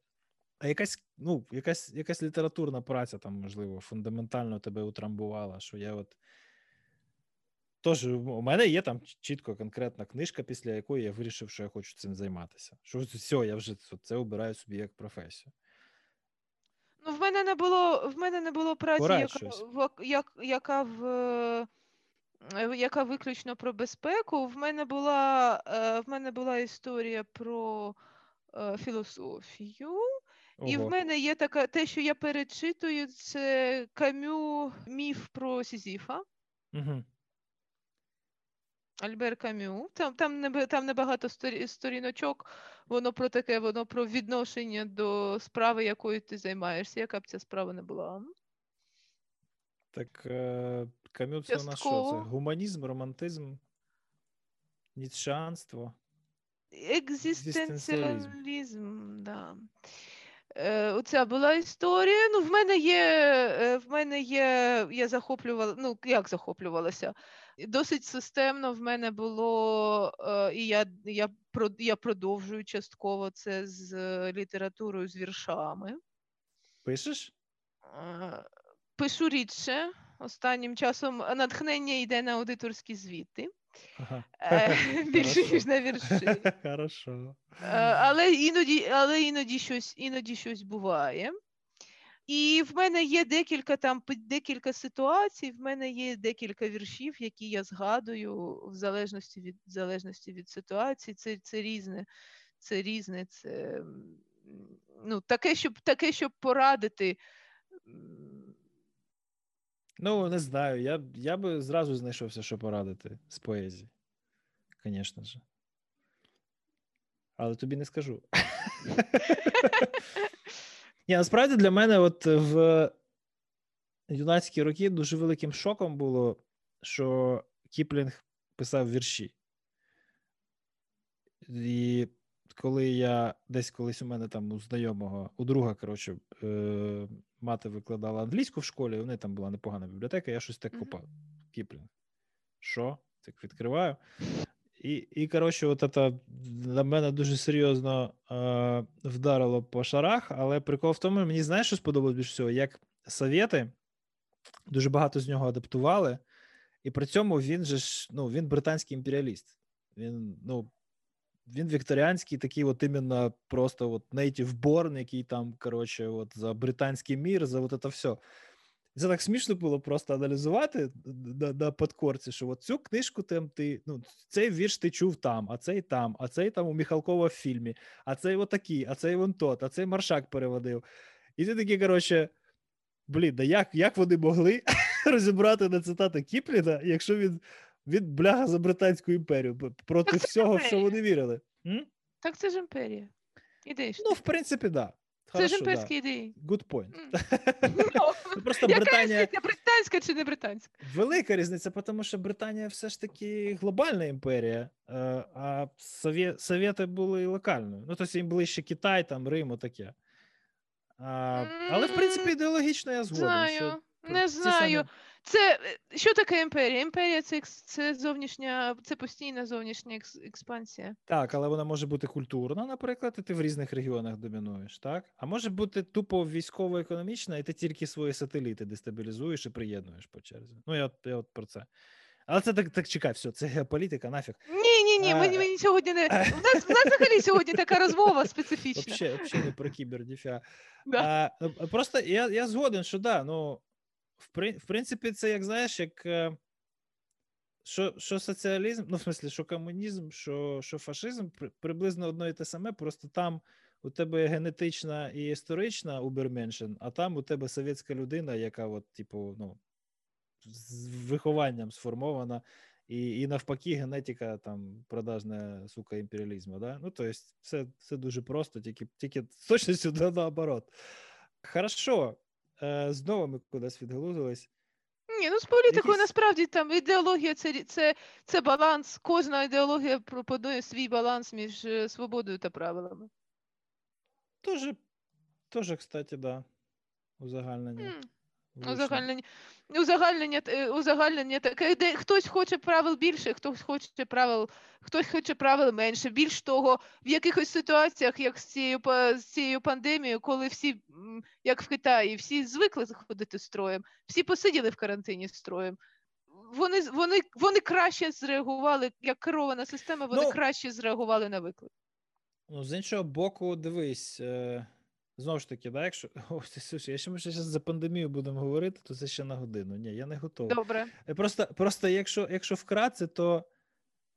А якась ну, якась якась літературна праця там, можливо, фундаментально тебе утрамбувала, що я от. Тож, у мене є там чітко конкретна книжка, після якої я вирішив, що я хочу цим займатися. Що все, я вже це обираю собі як професію. Ну, в мене не було в мене не було праці, яка, в, як, яка в яка виключно про безпеку. В мене була е, в мене була історія про е, філософію, Ого. і в мене є така те, що я перечитую, це Камю міф про Сізіфа. Угу. Альбер Камю. Там там, не там небагато сторіночок, воно про таке, воно про відношення до справи, якою ти займаєшся, яка б ця справа не була. Так е, Камю це у нас що? Це гуманізм, романтизм, ніцшанство. Екзистенціалізм, да. Е, Оця була історія. Ну, в мене є, е, в мене є, я захоплювала, ну як захоплювалася? Досить системно в мене було, е, і я я, я продовжую частково це з літературою з віршами. Пишеш? Пишу рідше. Останнім часом натхнення йде на аудиторські звіти. Ага. Е, *laughs* більше ніж на вірші. *laughs* Хорошо. Е, але іноді але іноді щось іноді щось буває. І в мене є декілька там декілька ситуацій, в мене є декілька віршів, які я згадую в залежності від в залежності від ситуації. Це це різне, це різне, це ну, таке, щоб таке, щоб порадити. Ну, не знаю. Я я би зразу знайшовся, що порадити з поезії. Звісно ж. Але тобі не скажу. Ні, насправді для мене, от в юнацькі роки дуже великим шоком було, що Кіплінг писав вірші. І коли я десь колись у мене там у знайомого, у друга, коротше, е, мати викладала англійську в школі, у неї там була непогана бібліотека, я щось так копав. Кіплінг. Що? Так відкриваю. І, і коротше, от це на мене дуже серйозно е, вдарило по шарах, але прикол в тому, мені знаєш, що сподобалось більше всього, як совєти дуже багато з нього адаптували, і при цьому він же ж ну, він британський імперіаліст. Він ну, він вікторіанський, такий, от іменно просто от native born, який там, коротше, от за британський мір, за от це все. Це так смішно було просто аналізувати на на подкорці, що от цю книжку там ти, ну, цей вірш ти чув там, а цей там, а цей там у Міхалкова в фільмі, а цей отакий, а цей вон тот, а цей маршак переводив. І ти такий, коротше, блін, да як як вони могли *laughs* розібрати на цитати Кіпліна, якщо він він бляга за Британську імперію проти всього, в що вони вірили. М? Так це ж імперія. Ідея. Ну, в принципі, так. Да. Це ж імперські да. ідеї. Good point. *laughs* Ну, просто Яка Британія... різниця, британська чи не британська? Велика різниця, тому що Британія все ж таки глобальна імперія, е, а Совєти були локальною. Ну, тобто їм ближче Китай, там, Рим, таке. А, Але, в принципі, ідеологічно я згоден. Знаю, що не знаю. Самі... Це е, що таке імперія? Імперія це це зовнішня, це постійна зовнішня експансія. Так, але вона може бути культурна, наприклад, і ти в різних регіонах домінуєш, так? А може бути тупо військово-економічна, і ти тільки свої сателіти дестабілізуєш і приєднуєш по черзі. Ну, я, я от про це. Але це так так чекай, все, це геополітика, нафіг. Ні, ні, ні, мені мені сьогодні не. *laughs* У нас у нас взагалі сьогодні така розмова специфічна. Взагалі не про кібердіфя. Да. А, Просто я я згоден, що да, ну в принципі, це як знаєш, як е, що що соціалізм, ну, в смислі, що комунізм, що що фашизм приблизно одно і те саме, просто там у тебе генетична і історична уберменшин, а там у тебе совєтська людина, яка, от, типу, ну, з вихованням сформована, і і навпаки, генетика там продажна сука імперіалізму. Да? Ну, тобто, все все дуже просто, тільки тільки точно сюди наоборот. Хорошо. Е, знову ми кудись відгалузились. Ні, ну з політикою Якісь... насправді там ідеологія це це, це баланс. Кожна ідеологія пропонує свій баланс між е, свободою та правилами. Тоже, тоже кстати, да. Узагальнення. Mm. Узагальнення узагальнення, е, узагальнення таке, де хтось хоче правил більше, хтось хоче правил, хтось хоче правил менше. Більш того, в якихось ситуаціях, як з цією з цією пандемією, коли всі, як в Китаї, всі звикли заходити строєм, всі посиділи в карантині строєм. Вони вони, вони краще зреагували, як керована система, вони ну, краще зреагували на виклик. Ну, з іншого боку, дивись. Е... Знову ж таки, да, якщо *laughs* О, слушай, якщо ми ще зараз за пандемію будемо говорити, то це ще на годину. Ні, я не готовий. Добре. Е, просто просто якщо якщо вкратце, то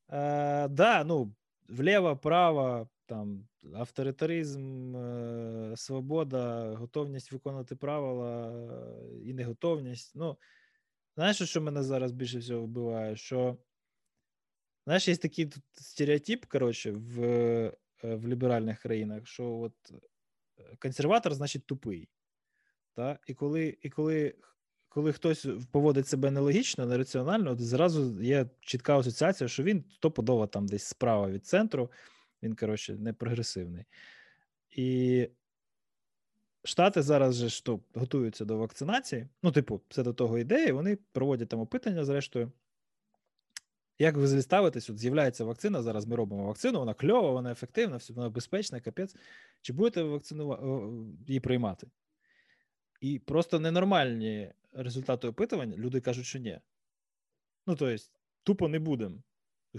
е, да, ну, вліво, право, там, авторитаризм, е, свобода, готовність виконувати правила е, і неготовність. Ну, знаєш, що мене зараз більше всього вбиває? Що знаєш, є такий тут стереотип, коротше, в, е, в ліберальних країнах, що от консерватор значить тупий. Та? І коли і коли коли хтось поводить себе нелогічно, нераціонально, то зразу є чітка асоціація, що він стопудово там десь справа від центру, він, коротше, не прогресивний. І Штати зараз же що, готуються до вакцинації. Ну, типу, все до того йде, і вони проводять там опитання, зрештою. Як ви ставитесь, от з'являється вакцина, зараз ми робимо вакцину, вона кльова, вона ефективна, вона безпечна, капець. Чи будете ви вакцину її приймати? І просто ненормальні результати опитувань, люди кажуть, що ні. Ну, тобто, тупо не будемо.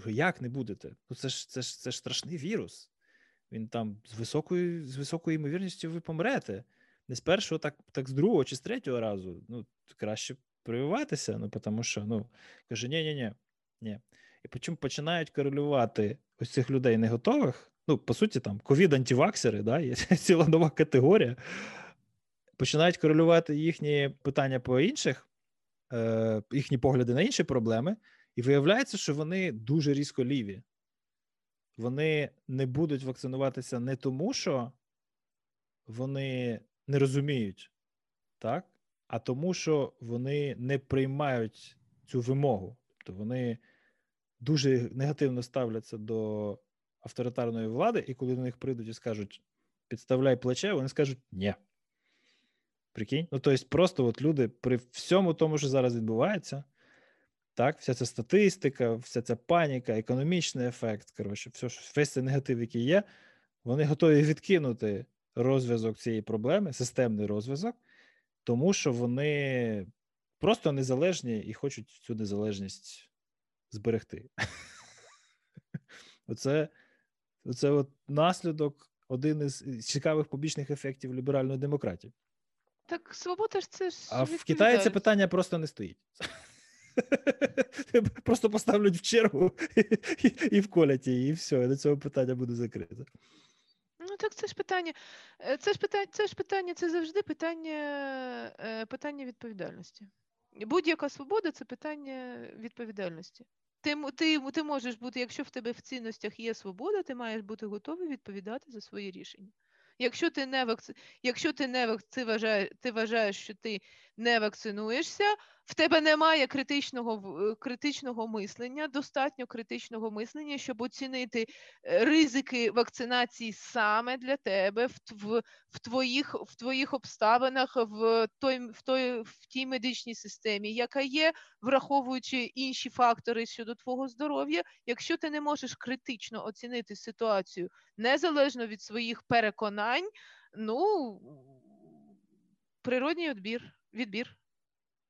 Як не будете? Ну, це ж це ж, це ж страшний вірус. Він там з високою з високою ймовірністю ви помрете. Не з першого, так так з другого чи з третього разу. Ну, краще прививатися, ну, тому що, ну, каже, ні-ні-ні. ні. І потім починають корелювати ось цих людей не готових. Ну, по суті, там ковід-антиваксери, да, є *laughs* ціла нова категорія. Починають корелювати їхні питання по інших, е, їхні погляди на інші проблеми, і виявляється, що вони дуже різко ліві вони не будуть вакцинуватися не тому, що вони не розуміють, так? а тому, що вони не приймають цю вимогу. Тобто вони дуже негативно ставляться до авторитарної влади, і коли до них прийдуть і скажуть підставляй плече, вони скажуть ні. Прикинь? Ну, тобто, просто от люди при всьому тому, що зараз відбувається, так, вся ця статистика, вся ця паніка, економічний ефект. Коротше, все, весь цей негатив, який є, вони готові відкинути розв'язок цієї проблеми, системний розв'язок, тому що вони просто незалежні і хочуть цю незалежність зберегти. *laughs* Оце оце от наслідок один із цікавих побічних ефектів ліберальної демократії. Так свобода ж це ж. А в Китаї це питання просто не стоїть. *laughs* Просто поставлять в чергу і, і вколять її, і все, і до цього питання буде закрите. Ну так це ж питання. Е, це ж питання, це ж питання, це завжди питання, е, питання відповідальності. Будь-яка свобода це питання відповідальності. Ти ти, ти можеш бути, якщо в тебе в цінностях є свобода, ти маєш бути готовий відповідати за свої рішення. Якщо ти не вакци... якщо ти не вакци... вважаєш, ти вважаєш, що ти не вакцинуєшся, в тебе немає критичного е, критичного мислення, достатньо критичного мислення, щоб оцінити е, ризики вакцинації саме для тебе в в, в твоїх в твоїх обставинах, в той в той в тій медичній системі, яка є, враховуючи інші фактори щодо твого здоров'я. Якщо ти не можеш критично оцінити ситуацію незалежно від своїх переконань, ну природній відбір відбір.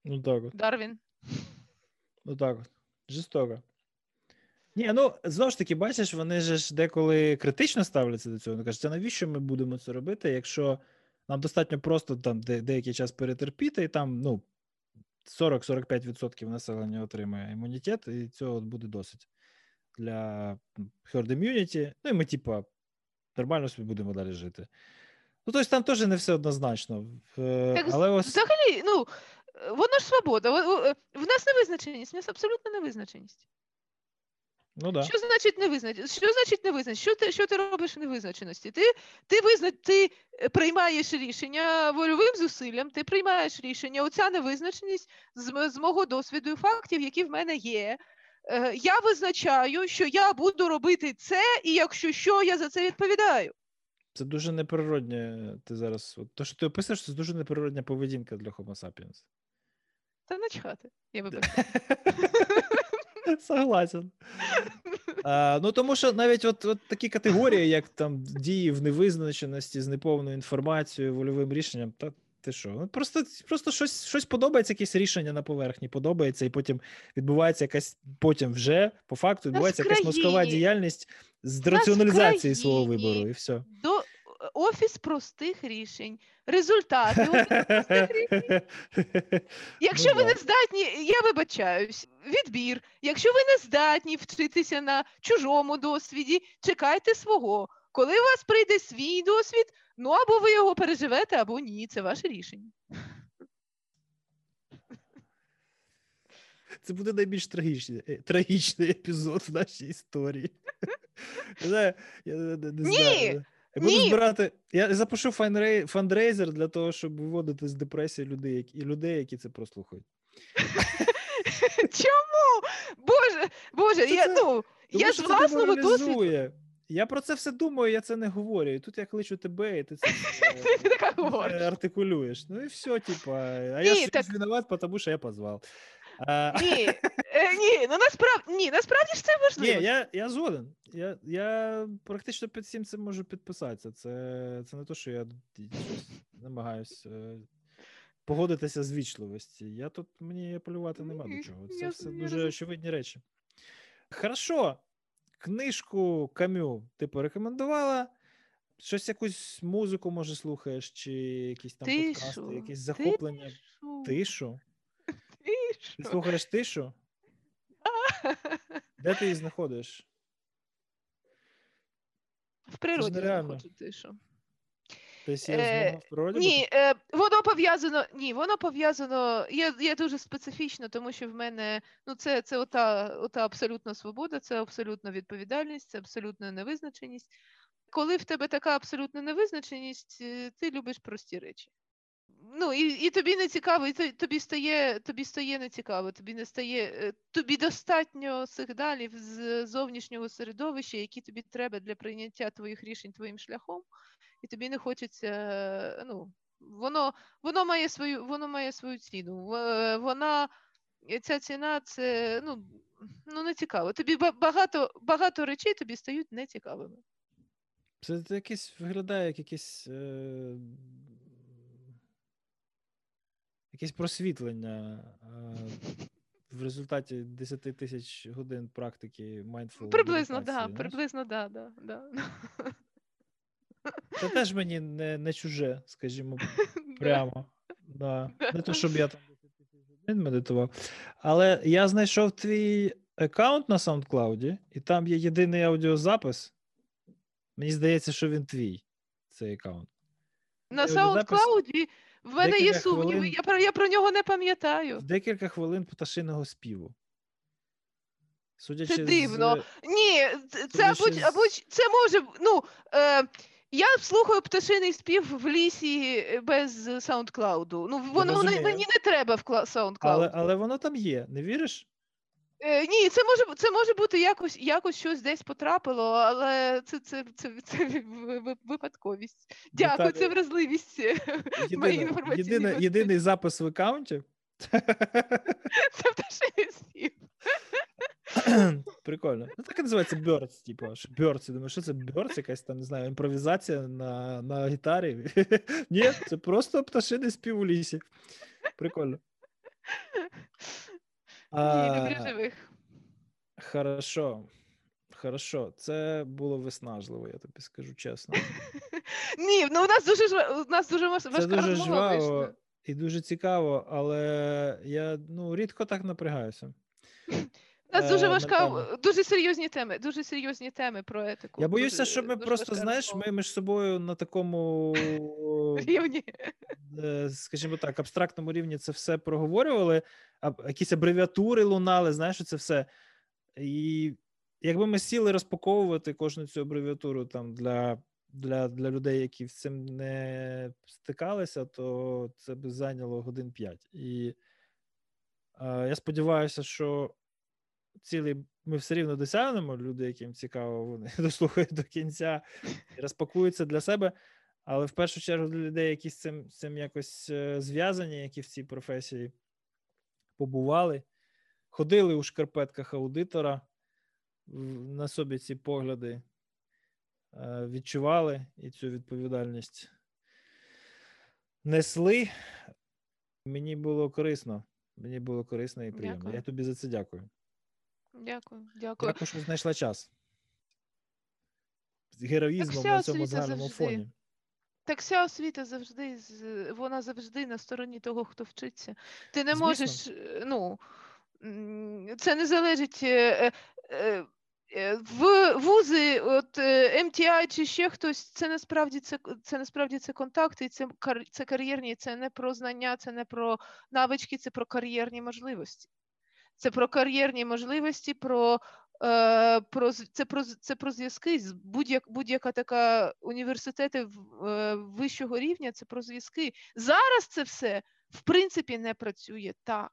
Ну так от. Дарвін. Ну так от. Жестоко. Ні, ну знову ж таки, бачиш, вони ж деколи критично ставляться до цього. Вони кажуть, а навіщо ми будемо це робити, якщо нам достатньо просто там де, деякий час перетерпіти, і там ну, 40-45% населення отримує імунітет, і цього буде досить для herd immunity. Ну і ми, типа, нормально собі будемо далі жити. Ну, тобто там теж не все однозначно. Так, Але ось... Взагалі, ну, воно ж свобода. В нас невизначеність, в нас абсолютно невизначеність. Ну, да. Що значить невизначеність? Що значить невизначеність? Що ти що ти робиш в невизначеності? Ти ти, визна... ти приймаєш рішення вольовим зусиллям, ти приймаєш рішення. Оця невизначеність з, з мого досвіду і фактів, які в мене є. Е, я визначаю, що я буду робити це, і якщо що, я за це відповідаю. Це дуже неприродне. Ти зараз. От, то, що ти описуєш, це дуже неприродня поведінка для Homo sapiens. Та начхати, я вибачаю. *laughs* Согласен. А, Ну тому що навіть от от такі категорії, як там дії в невизначеності з неповною інформацією, вольовим рішенням, та ти що? Ну, просто просто щось щось подобається, якесь рішення на поверхні подобається, і потім відбувається якась потім вже по факту відбувається якась мозкова діяльність з раціоналізації свого вибору, і все. До Офіс простих рішень, результати простих рішень. *laughs* Якщо ну, ви не здатні, я вибачаюсь, відбір. Якщо ви не здатні вчитися на чужому досвіді, чекайте свого. Коли у вас прийде свій досвід, ну або ви його переживете, або ні. Це ваше рішення. *laughs* Це буде найбільш трагічний е, трагічний епізод в нашій історії. *laughs* Не, не, не Ні! Я буду збирати. Я запишу фандрейзер для того, щоб виводити з депресії людей, які, і людей, які це прослухають. *laughs* Чому? Боже, Боже, я ну, я з власного досвіду. Я про це все думаю, я це не говорю. І тут я кличу тебе, і ти це *laughs* артикулюєш. Ну і все, типа. А я так... виноват, тому що я позвав. Ні, *laughs* е, ні, ну насправді ні, насправді ж це важливо. Ні, я я згоден. Я я практично під всім цим можу підписатися. Це це не те, що я намагаюся е, погодитися з вічливості. Я тут мені полювати нема до чого. Це я, все я дуже очевидні речі. Хорошо, книжку Камю ти порекомендувала. Щось якусь музику, може, слухаєш, чи якісь там тишу, подкасти, якісь захоплення. Тишу. тишу. Тишу. Ти слухаєш тишу? *laughs* Де ти її знаходиш? В природі знаходжу тишу. В природі? Ні, е, воно пов'язано. Ні, воно пов'язано. Я я дуже специфічно, тому що в мене ну це це ота, ота абсолютна свобода, це абсолютна відповідальність, це абсолютна невизначеність. Коли в тебе така абсолютна невизначеність, е, ти любиш прості речі. Ну, і і тобі не цікаво, і тобі стає тобі стає нецікаво, тобі не стає, е, тобі достатньо сигналів з зовнішнього середовища, які тобі треба для прийняття твоїх рішень твоїм шляхом, і тобі не хочеться. ну, Воно воно має свою воно має свою ціну. Е, вона, Ця ціна це ну, ну не цікаво. Тобі багато багато речей тобі стають нецікавими. Це якесь виглядає як якесь. Е якесь просвітлення в результаті 10 тисяч годин практики mindful Приблизно, так, да, приблизно, да, да, да. Це теж мені не не чуже, скажімо, *laughs* прямо. *laughs* Да. Не то, щоб я там 10 тисяч годин медитував. Але я знайшов твій аккаунт на SoundCloud, і там є єдиний аудіозапис. Мені здається, що він твій, цей аккаунт. На SoundCloud в мене є сумніви, хвилин... я про я про нього не пам'ятаю. Декілька хвилин пташиного співу. Судячи Це дивно. З... Ні, це або, з... або це може. ну, е, Я слухаю пташиний спів в лісі без SoundCloud. Ну, воно мені не треба в SoundCloud. Але але воно там є, не віриш? Е, Ні, це може це може бути якось якось щось десь потрапило, але це це, це, це випадковість. Дякую, Деталі. це вразливість. Єдина, єдина, єдиний запис в аккаунті. *laughs* Це спів. *clears throat* Прикольно. Ну так і називається Birds, типу. Birds. Я думаю, що це Birds, якась там, не знаю, імпровізація на на гітарі. Ні, це просто пташиний спів у лісі. Прикольно. Ні, люблю живих. Хорошо. Хорошо, це було виснажливо, я тобі скажу чесно. *laughs* Ні, ну у нас дуже у нас дуже важка Це дуже жваво і дуже цікаво, але я ну, рідко так напрягаюся. У нас дуже е, важка, дуже серйозні теми, дуже серйозні теми про етику. Я боюся, дуже, що ми просто, знаєш, ми між собою на такому *laughs* рівні, е, скажімо так, абстрактному рівні це все проговорювали, а якісь абревіатури лунали, знаєш, це все. І якби ми сіли розпаковувати кожну цю абревіатуру там для для, для людей, які з цим не стикалися, то це б зайняло годин 5. І е, я сподіваюся, що цілий ми все рівно досягнемо. Люди, яким цікаво, вони *laughs* дослухають до кінця і розпакуються для себе. Але в першу чергу для людей, які з цим з цим якось е, зв'язані, які в цій професії побували, ходили у шкарпетках аудитора, на собі ці погляди відчували і цю відповідальність несли. Мені було корисно. Мені було корисно і приємно. Дякую. Я тобі за це дякую. Дякую, дякую. Дякую, що знайшла час. З героїзмом на цьому згарному фоні. Так вся освіта завжди вона завжди на стороні того, хто вчиться. Ти не Звісно. можеш, е, ну це не залежить. Е, е, в вузи, от MTI чи ще хтось, це насправді це це насправді це контакти, це це кар'єрні, це не про знання, це не про навички, це про кар'єрні можливості. Це про кар'єрні можливості, про е, про це про це про зв'язки. Будь-як, будь-яка така університети е, вищого рівня, це про зв'язки. Зараз це все в принципі не працює так,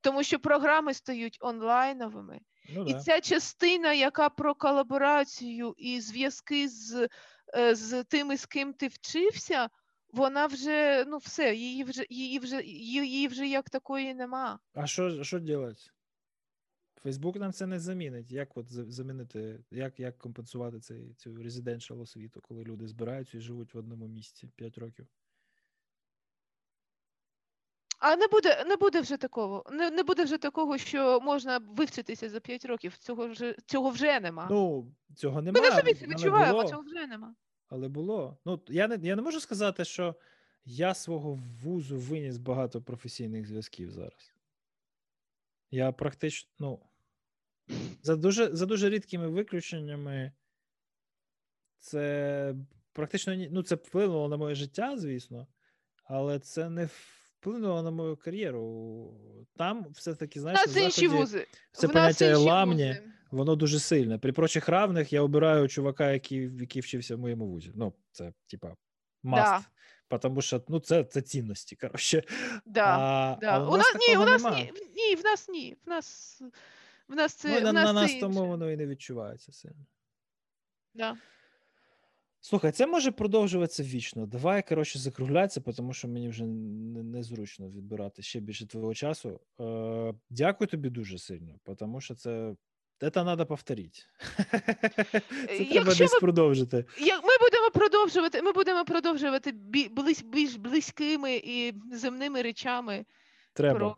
тому що програми стають онлайновими. Ну, І ця частина, яка про колаборацію і зв'язки з е, з тими, з ким ти вчився, вона вже ну все, її вже її вже її вже як такої нема. А що що робити? Фейсбук нам це не замінить. Як от замінити, як як компенсувати цей, цю residential освіту, коли люди збираються і живуть в одному місці 5 років? А не буде не буде вже такого. Не не буде вже такого, що можна вивчитися за 5 років. Цього вже цього вже нема. Ну, цього немає. Ми не собі це відчуваємо, цього вже нема. Але було. Ну, я не я не можу сказати, що я свого вузу виніс багато професійних зв'язків зараз. Я практично, ну, за дуже за дуже рідкими виключеннями, це практично ну, це вплинуло на моє життя, звісно, але це не вплинуло на мою кар'єру. Там все-таки, знаєш, на заході, інші вузи. це поняття ламні, воно дуже сильне. При прочих равних я обираю чувака, який який вчився в моєму вузі. Ну, це, типа, маст. Да. Тому що ну, це це цінності. коротше. Да, а, да. А у, у нас, ні, у нас ні, ні, в нас ні. В нас в нас це, ну, в на, нас на нас тому воно і не відчувається сильно. Да. Слухай, це може продовжуватися вічно. Давай, коротше, закруглятися, тому що мені вже незручно відбирати ще більше твого часу. Е, Дякую тобі дуже сильно, тому що це це треба повторити. *laughs* Це треба десь продовжити. Як ми будемо продовжувати, ми будемо продовжувати більш близькими і земними речами. Треба про,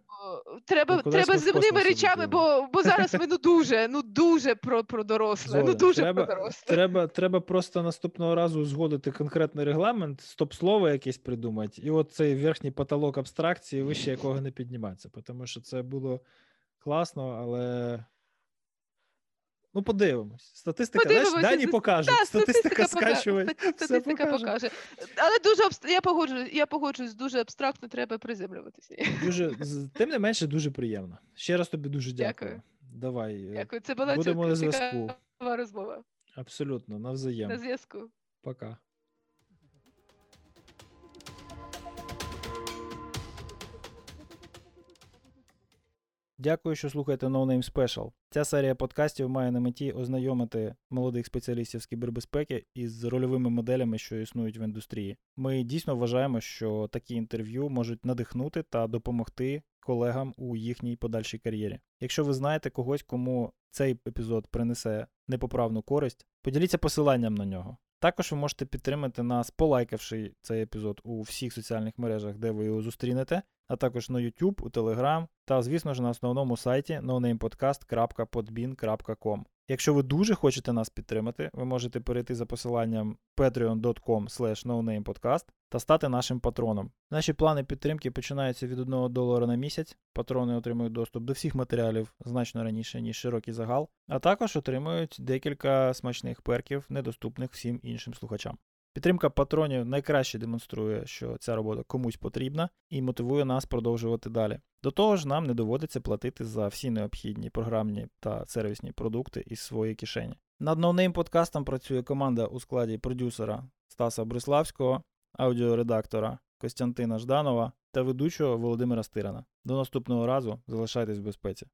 треба, треба земними речами, бо бо зараз ми ну *laughs* дуже, ну дуже про про доросле. Золя, ну дуже треба, про доросле. Треба треба просто наступного разу згодити конкретний регламент, стоп-слово якесь придумати, і от цей верхній потолок абстракції вище якого не підніматися. Тому що це було класно, але Ну, подивимось. Статистика Подивимось. знаєш, дані покажуть. Да, статистика скачує. Статистика покаже. покаже. Але дуже я погоджуюсь, я погоджуюсь, дуже абстрактно треба приземлюватися. Дуже, Тим не менше, дуже приємно. Ще раз тобі дуже дякую. Дякую. Давай. Е, дякую. Це була Будемо на зв'язку. розмова. Абсолютно, навзаєм. На зв'язку. Пока. Дякую, що слухаєте No Name Special. Ця серія подкастів має на меті ознайомити молодих спеціалістів з кібербезпеки із рольовими моделями, що існують в індустрії. Ми дійсно вважаємо, що такі інтерв'ю можуть надихнути та допомогти колегам у їхній подальшій кар'єрі. Якщо ви знаєте когось, кому цей епізод принесе непоправну користь, поділіться посиланням на нього. Також ви можете підтримати нас, полайкавши цей епізод у всіх соціальних мережах, де ви його зустрінете, а також на YouTube, у Telegram та, звісно ж, на основному сайті nonamepodcast.podbean.com. Якщо ви дуже хочете нас підтримати, ви можете перейти за посиланням patreon.com nonamepodcast та стати нашим патроном. Наші плани підтримки починаються від 1 долара на місяць. Патрони отримують доступ до всіх матеріалів значно раніше, ніж широкий загал, а також отримують декілька смачних перків, недоступних всім іншим слухачам. Підтримка патронів найкраще демонструє, що ця робота комусь потрібна і мотивує нас продовжувати далі. До того ж, нам не доводиться платити за всі необхідні програмні та сервісні продукти із своєї кишені. Над No Name подкастом працює команда у складі продюсера Стаса Бриславського, аудіоредактора Костянтина Жданова та ведучого Володимира Стирана. До наступного разу залишайтесь в безпеці.